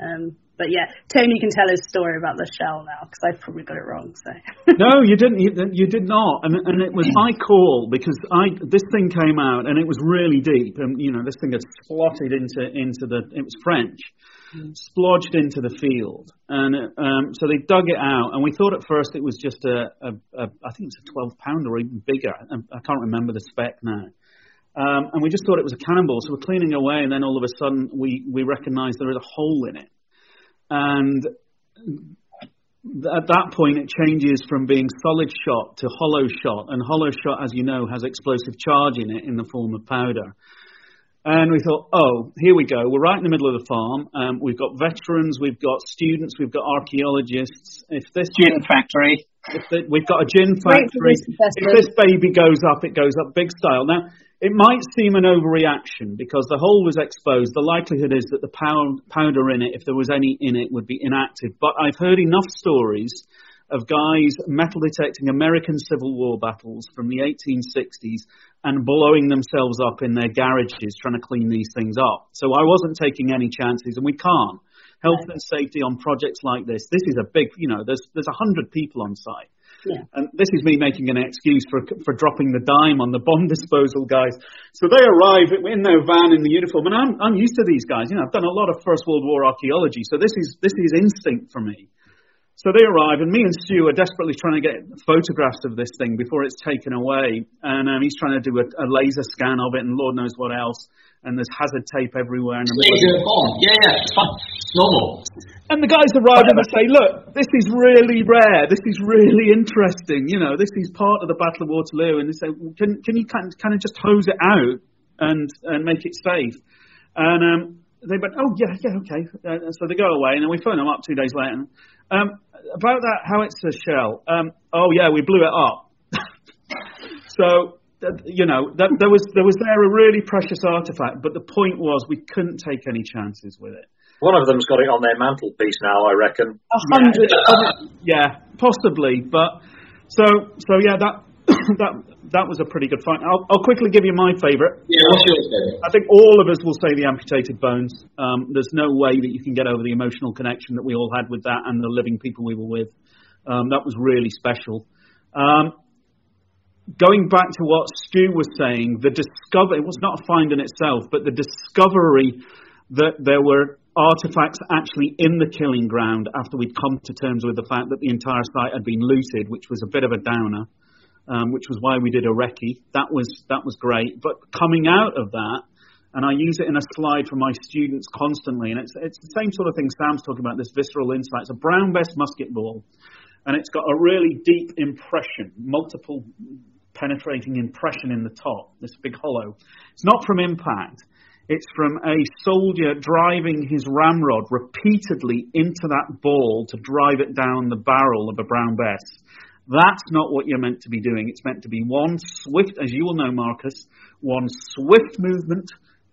Um, but yeah, Tony can tell his story about the shell now because I've probably got it wrong. So no, you didn't. You, you, did not, and and it was my call because I this thing came out and it was really deep, and you know this thing had slotted into into the it was French, splodged into the field, and um, so they dug it out. And we thought at first it was just a, a, a I think it's a 12 pound or even bigger. I can't remember the spec now. Um, and we just thought it was a cannonball. So we're cleaning away, and then all of a sudden we we recognise there is a hole in it, and at that point it changes from being solid shot to hollow shot, and hollow shot, as you know, has explosive charge in it in the form of powder. And we thought, oh, here we go. We're right in the middle of the farm. Um, we've got veterans, we've got students, we've got archaeologists. If this gin factory, if the, we've got a gin factory. If this baby goes up, it goes up big style. Now, it might seem an overreaction because the hole was exposed. The likelihood is that the powder in it, if there was any in it, would be inactive. But I've heard enough stories of guys metal detecting American Civil War battles from the 1860s and blowing themselves up in their garages trying to clean these things up. So I wasn't taking any chances, and we can't. Health and safety on projects like this. This is a big, you know, there's there's a hundred people on site. Yeah. And this is me making an excuse for for dropping the dime on the bomb disposal guys. So they arrive in their van in the uniform, and I'm I'm used to these guys. You know, I've done a lot of First World War archaeology, so this is this is instinct for me. So they arrive, and me and Stu are desperately trying to get photographs of this thing before it's taken away. And um, he's trying to do a, a, laser scan of it, and Lord knows what else. And there's hazard tape everywhere. And laser bomb, yeah, yeah, it's normal. And the guys arrive and they say, "Look, this is really rare. This is really interesting. You know, this is part of the Battle of Waterloo." And they say, "Can can you kind kind of just hose it out and and make it safe?" And um, they went, "Oh yeah, yeah, okay." Uh, so they go away, and then we phone them up two days later. Um, about that howitzer shell. Um, oh yeah, we blew it up. so you know that, there was there was there a really precious artifact, but the point was we couldn't take any chances with it. One of them's got it on their mantelpiece now, I reckon. A hundred. Yeah, yeah, possibly, but so so yeah that that that was a pretty good fight. I'll, I'll quickly give you my favourite. Yeah, what's yours, David? I think all of us will say the amputated bones. Um, there's no way that you can get over the emotional connection that we all had with that and the living people we were with. Um, that was really special. Um, going back to what Stu was saying, the discovery, it was not a find in itself, but the discovery that there were artifacts actually in the killing ground after we'd come to terms with the fact that the entire site had been looted, which was a bit of a downer, um, which was why we did a recce. That was, that was great. But coming out of that, and I use it in a slide for my students constantly, and it's, it's the same sort of thing Sam's talking about, this visceral insight. It's a brown bess musket ball, and it's got a really deep impression, multiple penetrating impression in the top, this big hollow. It's not from impact. It's from a soldier driving his ramrod repeatedly into that ball to drive it down the barrel of a brown bess. That's not what you're meant to be doing. It's meant to be one swift, as you will know, Marcus, one swift movement,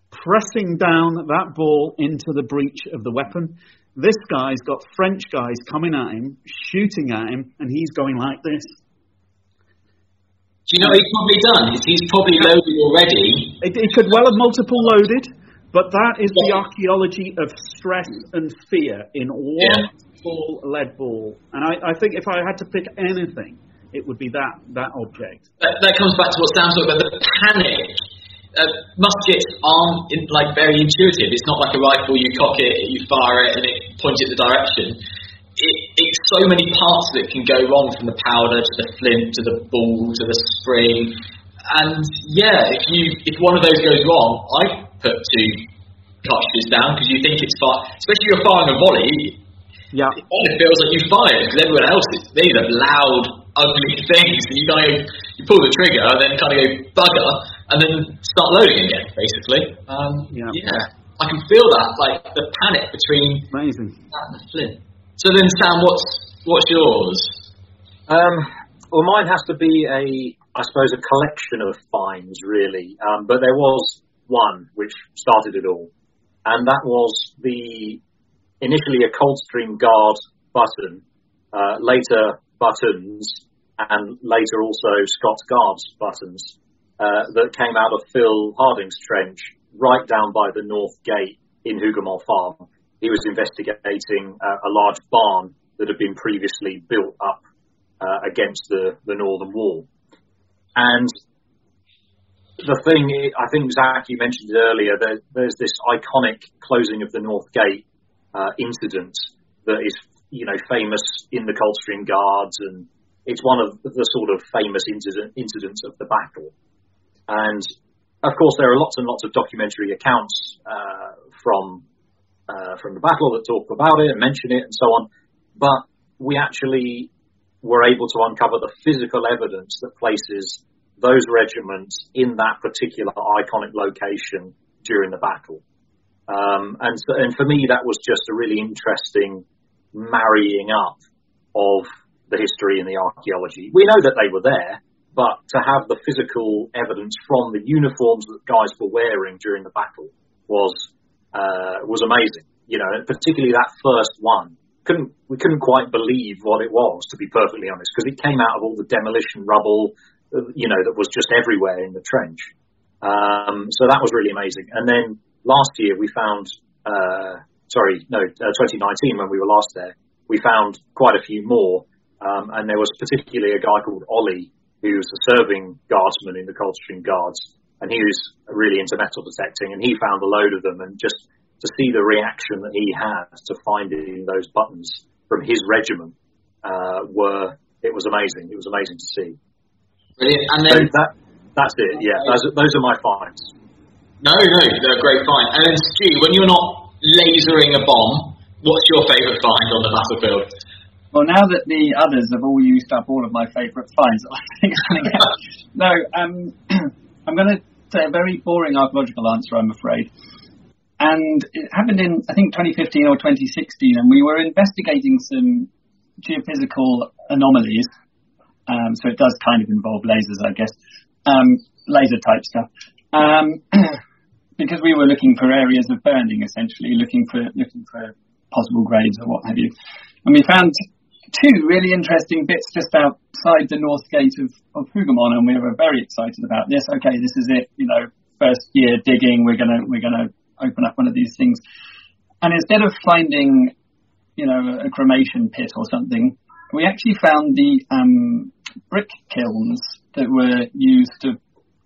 pressing down that ball into the breech of the weapon. This guy's got French guys coming at him, shooting at him, and he's going like this. Do you know what he's probably done? He's probably loaded already. It could well have multiple loaded, but that is the archaeology of stress and fear in one yeah. full lead ball. And I, I, think if I had to pick anything, it would be that that object. That, that comes back to what Sam talked about the panic. Uh, muskets aren't in, like very intuitive. It's not like a rifle. You cock it, you fire it, and it points it the direction it, it's so many parts that can go wrong from the powder to the flint to the ball to the spring. And yeah, if you if one of those goes wrong, I put two cartridges down because you think it's fire. Especially if you're firing a volley, yeah, it kind of feels like you fired because everyone else is these are loud, ugly things, and you kind of you pull the trigger, and then kind of go bugger, and then start loading again, basically. Um, yeah. yeah, I can feel that like the panic between amazing that and the flint. So then, Sam, what's what's yours? Um, well, mine has to be a, I suppose, a collection of finds, really. Um, but there was one which started it all, and that was the initially a Coldstream Guard button, uh, later buttons, and later also Scots Guards buttons uh, that came out of Phil Harding's trench right down by the North Gate in Hougoumont Farm he was investigating uh, a large barn that had been previously built up uh, against the, the northern wall. And the thing, I think Zach, you mentioned it earlier, there, there's this iconic closing of the North Gate uh, incident that is, you know, famous in the Coldstream Guards, and it's one of the sort of famous incident, incidents of the battle. And of course, there are lots and lots of documentary accounts uh, from uh, from the battle that talk about it and mention it and so on. But we actually were able to uncover the physical evidence that places those regiments in that particular iconic location during the battle. Um, and, so, and for me, that was just a really interesting marrying up of the history and the archaeology. We know that they were there, but to have the physical evidence from the uniforms that guys were wearing during the battle was uh, was amazing. You know, and particularly that first one. Couldn't we couldn't quite believe what it was, to be perfectly honest, because it came out of all the demolition rubble, you know, that was just everywhere in the trench. Um, so that was really amazing. And then last year we found, uh, sorry, no, uh, 2019 when we were last there, we found quite a few more. Um, and there was particularly a guy called Ollie, who was a serving guardsman in the Coldstream Guards, and he was really into metal detecting, and he found a load of them, and just to see the reaction that he had to finding those buttons from his regiment uh, were it was amazing. It was amazing to see. Brilliant. And then so that that's it. Yeah, those are, those are my finds. No, no, they're a great find. And then Stu, when you're not lasering a bomb, what's your favourite find on the battlefield? Well, now that the others have all used up all of my favourite finds, I think no, um, I'm going to say a very boring archaeological answer, I'm afraid. And it happened in, I think, 2015 or 2016, and we were investigating some geophysical anomalies. Um, so it does kind of involve lasers, I guess, um, laser type stuff. Um, because we were looking for areas of burning, essentially, looking for looking for possible graves or what have you. And we found two really interesting bits just outside the north gate of, of and we were very excited about this. Okay, this is it. You know, first year digging, we're gonna we're gonna open up one of these things. And instead of finding, you know, a cremation pit or something, we actually found the um, brick kilns that were used to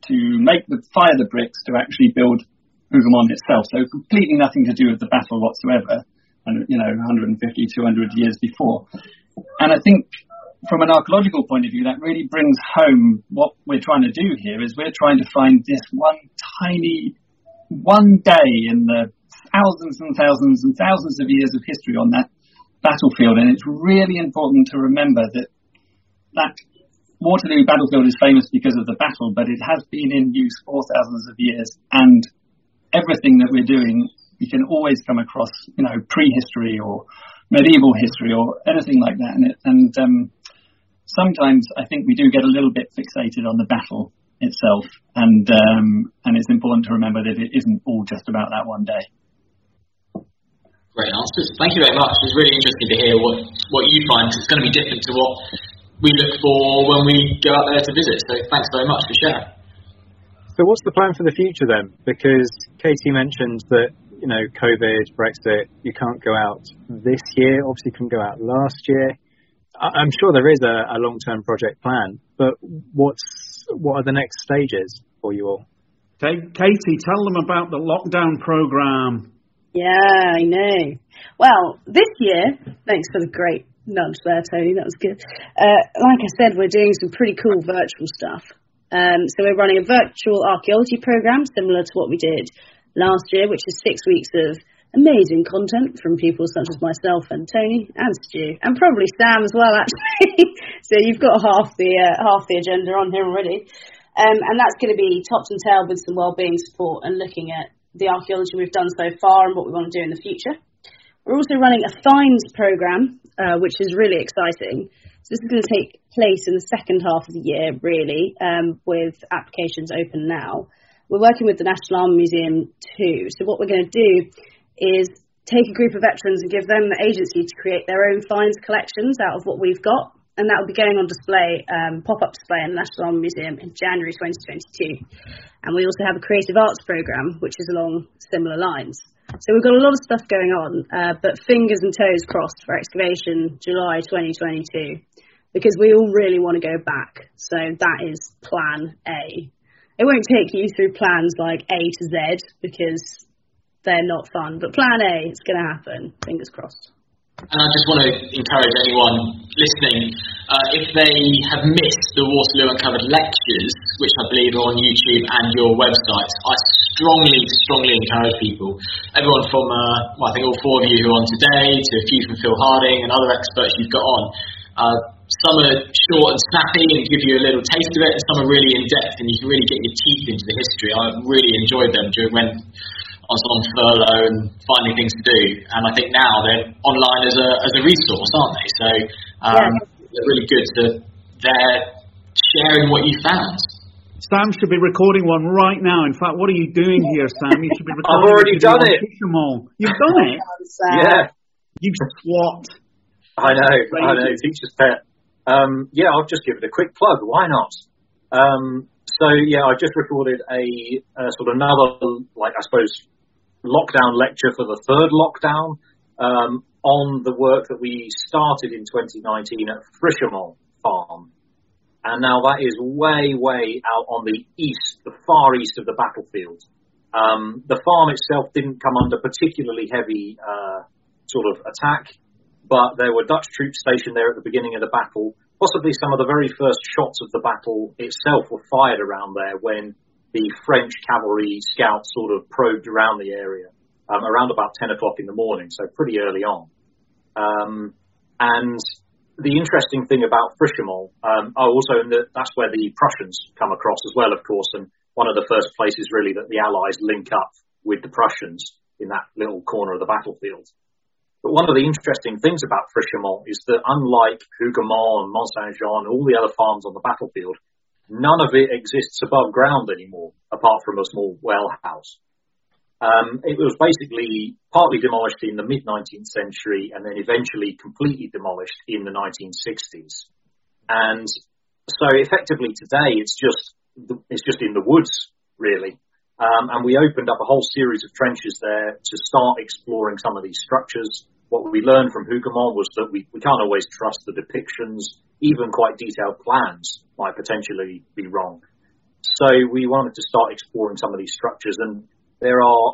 to make the fire the bricks to actually build Hougoumont itself. So completely nothing to do with the battle whatsoever. And you know, 150, 200 years before. And I think from an archaeological point of view, that really brings home what we're trying to do here is we're trying to find this one tiny, one day in the thousands and thousands and thousands of years of history on that battlefield. And it's really important to remember that that Waterloo battlefield is famous because of the battle, but it has been in use for thousands of years. And everything that we're doing, we can always come across, you know, prehistory or medieval history or anything like that. And, it, and um, sometimes I think we do get a little bit fixated on the battle itself, and um, and it's important to remember that it isn't all just about that one day. Great answers. Thank you very much. It's really interesting to hear what, what you find. It's going to be different to what we look for when we go out there to visit. So thanks very much for sharing. So what's the plan for the future then? Because Katie mentioned that you know, COVID, Brexit, you can't go out this year. Obviously, you can go out last year. I'm sure there is a, a long-term project plan, but what's what are the next stages for you all? Katie, tell them about the lockdown program. Yeah, I know. Well, this year, thanks for the great nudge there, Tony. That was good. Uh, like I said, we're doing some pretty cool virtual stuff. Um, so we're running a virtual archaeology program similar to what we did last year, which is six weeks of amazing content from people such as myself and Tony and Stu and probably Sam as well, actually. so you've got half the uh, half the agenda on here already, um, and that's going to be topped and tailed with some wellbeing support and looking at the archaeology we've done so far and what we want to do in the future. We're also running a finds program, uh, which is really exciting. So this is going to take place in the second half of the year, really, um, with applications open now. We're working with the National Army Museum too. So what we're going to do is take a group of veterans and give them the agency to create their own finds collections out of what we've got. And that will be going on display, um, pop-up display in the National Army Museum in January 2022. And we also have a creative arts program, which is along similar lines. So we've got a lot of stuff going on, uh, but fingers and toes crossed for excavation July 2022, because we all really want to go back. So that is plan A it won't take you through plans like A to Z because they're not fun. But plan A, it's going to happen. Fingers crossed. And I just want to encourage anyone listening, uh, if they have missed the Waterloo Uncovered lectures, which I believe are on YouTube and your website, I strongly, strongly encourage people, everyone from, uh, well, I think all four of you who are on today, to a few from Phil Harding and other experts you've got on, uh, some are short and snappy and give you a little taste of it, and some are really in depth and you can really get your teeth into the history. I really enjoyed them during when I was on furlough and finding things to do. And I think now they're online as a as a resource, aren't they? So um, yeah. they're really good. To, they're sharing what you found. Sam should be recording one right now. In fact, what are you doing here, Sam? You should be recording. I've already done it. You've done it. yeah. You swat. I know. I know. Teacher's pet. Um, yeah, I'll just give it a quick plug. Why not? Um, so yeah, I just recorded a, a, sort of another, like I suppose, lockdown lecture for the third lockdown um, on the work that we started in 2019 at Frischemont Farm, and now that is way, way out on the east, the far east of the battlefield. Um, the farm itself didn't come under particularly heavy uh, sort of attack but there were Dutch troops stationed there at the beginning of the battle. Possibly some of the very first shots of the battle itself were fired around there when the French cavalry scouts sort of probed around the area um, around about 10 o'clock in the morning, so pretty early on. Um, and the interesting thing about Frischemont, um, oh, also in the, that's where the Prussians come across as well, of course, and one of the first places really that the Allies link up with the Prussians in that little corner of the battlefield. But one of the interesting things about Frischemont is that unlike Hougoumont and Mont Saint Jean all the other farms on the battlefield, none of it exists above ground anymore, apart from a small well house. Um, it was basically partly demolished in the mid 19th century and then eventually completely demolished in the 1960s. And so effectively today it's just it's just in the woods really. Um, and we opened up a whole series of trenches there to start exploring some of these structures what we learned from Hougoumont was that we, we can't always trust the depictions even quite detailed plans might potentially be wrong. So we wanted to start exploring some of these structures, and there are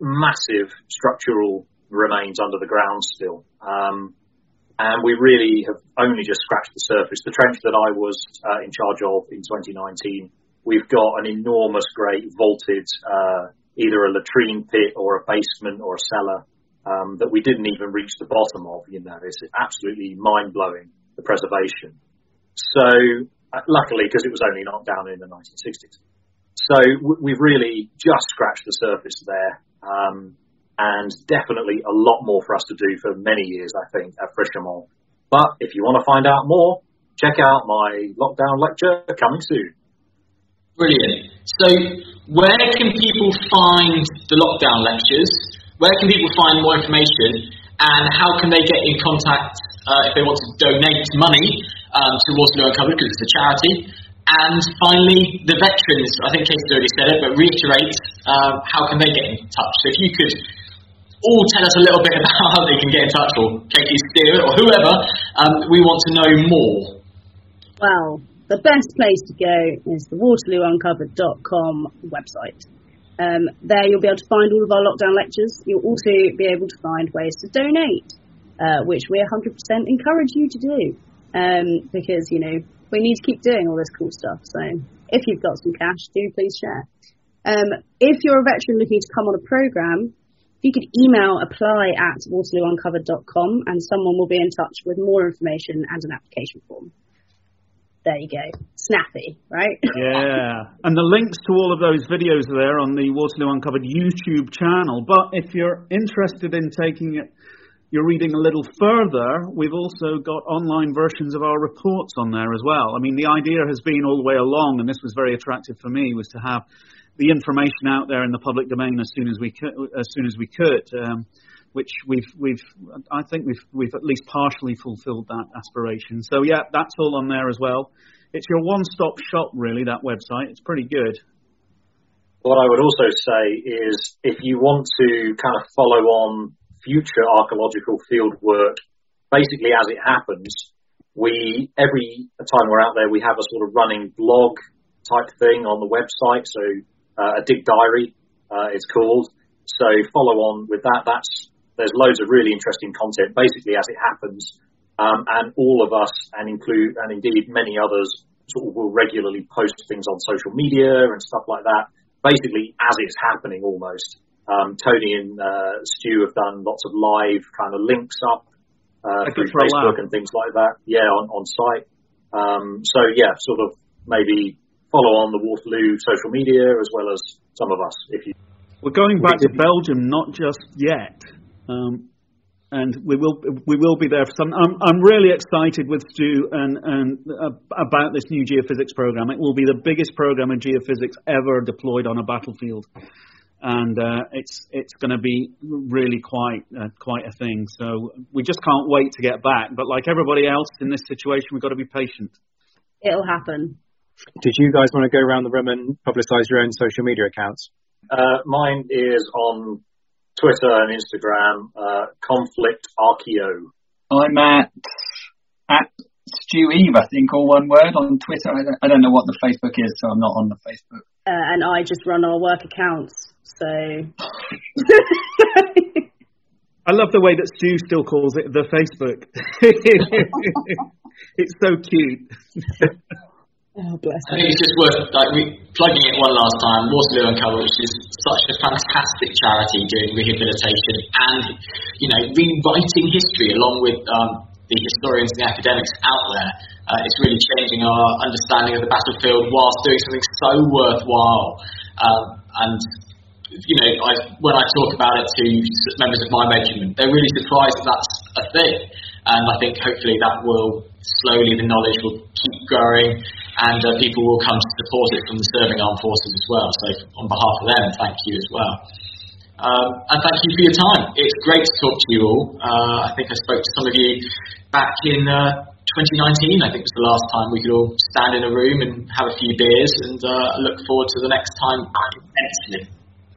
massive structural remains under the ground still. Um, and we really have only just scratched the surface. The trench that I was uh, in charge of in 2019, we've got an enormous, great vaulted, uh, either a latrine pit or a basement or a cellar um, that we didn't even reach the bottom of. You know, it's absolutely mind blowing the preservation. So, uh, luckily, because it was only knocked down in the 1960s. So we've really just scratched the surface there. Um, and definitely a lot more for us to do for many years, I think, at Frischemont. But if you want to find out more, check out my lockdown lecture coming soon. Brilliant. So, where can people find the lockdown lectures? Where can people find more information? And how can they get in contact uh, if they want to donate money um, to Waterloo Uncovered because it's a charity? And finally, the veterans, I think Casey's already said it, but reiterate uh, how can they get in touch? So if you could all tell us a little bit about how they can get in touch, or Katie Steer, or whoever. Um, we want to know more. Well, the best place to go is the WaterlooUncovered.com website. Um, there you'll be able to find all of our lockdown lectures. You'll also be able to find ways to donate, uh, which we 100% encourage you to do, um, because you know we need to keep doing all this cool stuff. So if you've got some cash, do please share. Um, if you're a veteran looking to come on a program, you could email apply at waterloouncovered.com and someone will be in touch with more information and an application form. There you go. Snappy, right? yeah. And the links to all of those videos are there on the Waterloo Uncovered YouTube channel. But if you're interested in taking it, you're reading a little further, we've also got online versions of our reports on there as well. I mean, the idea has been all the way along, and this was very attractive for me, was to have the information out there in the public domain as soon as we could, as soon as we could, um, which we've we've I think we've we've at least partially fulfilled that aspiration. So yeah, that's all on there as well. It's your one-stop shop, really. That website. It's pretty good. What I would also say is, if you want to kind of follow on future archaeological field work, basically as it happens, we every time we're out there, we have a sort of running blog type thing on the website. So uh, a dig diary uh, is called. So follow on with that. That's there's loads of really interesting content, basically as it happens, um, and all of us, and include and indeed many others, sort of will regularly post things on social media and stuff like that. Basically, as it's happening, almost. Um, Tony and uh, Stu have done lots of live kind of links up uh, through Facebook and things like that. Yeah, on on site. Um, so yeah, sort of maybe follow on the Waterloo social media as well as some of us. If you, we're going back to Belgium, not just yet. Um, and we will we will be there for some. I'm, I'm really excited with Stu and and uh, about this new geophysics program. It will be the biggest program in geophysics ever deployed on a battlefield, and uh, it's it's going to be really quite uh, quite a thing. So we just can't wait to get back. But like everybody else in this situation, we've got to be patient. It'll happen. Did you guys want to go around the room and publicise your own social media accounts? Uh, mine is on Twitter and Instagram, uh, Conflict Archeo. I'm at at Stu Eve, I think, all one word on Twitter. I don't, I don't know what the Facebook is, so I'm not on the Facebook. Uh, and I just run our work accounts, so. I love the way that Stu still calls it the Facebook. it's so cute. Oh, bless I think it's just worth like re- plugging it one last time. Waterloo Uncovered, which is such a fantastic charity doing rehabilitation and you know rewriting history along with um, the historians and the academics out there. Uh, it's really changing our understanding of the battlefield whilst doing something so worthwhile. Um, and you know, I, when I talk about it to members of my regiment, they're really surprised that that's a thing. And I think hopefully that will slowly the knowledge will keep growing and uh, people will come to support it from the serving armed forces as well. So, on behalf of them, thank you as well. Um, and thank you for your time. It's great to talk to you all. Uh, I think I spoke to some of you back in uh, 2019. I think was the last time we could all stand in a room and have a few beers, and uh, look forward to the next time.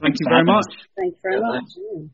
Thank you very much. Thank you very much.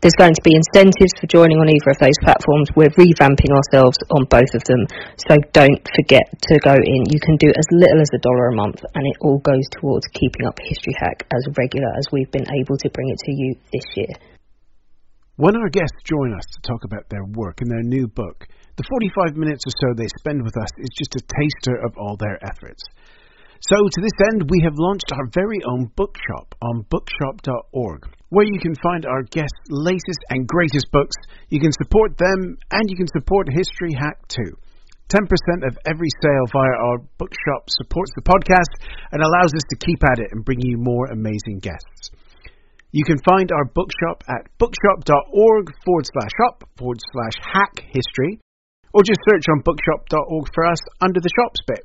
there's going to be incentives for joining on either of those platforms. We're revamping ourselves on both of them. So don't forget to go in. You can do as little as a dollar a month and it all goes towards keeping up History Hack as regular as we've been able to bring it to you this year. When our guests join us to talk about their work and their new book, the 45 minutes or so they spend with us is just a taster of all their efforts. So, to this end, we have launched our very own bookshop on bookshop.org, where you can find our guests' latest and greatest books. You can support them, and you can support History Hack too. 10% of every sale via our bookshop supports the podcast and allows us to keep at it and bring you more amazing guests. You can find our bookshop at bookshop.org forward slash shop forward slash hack history, or just search on bookshop.org for us under the shops bit.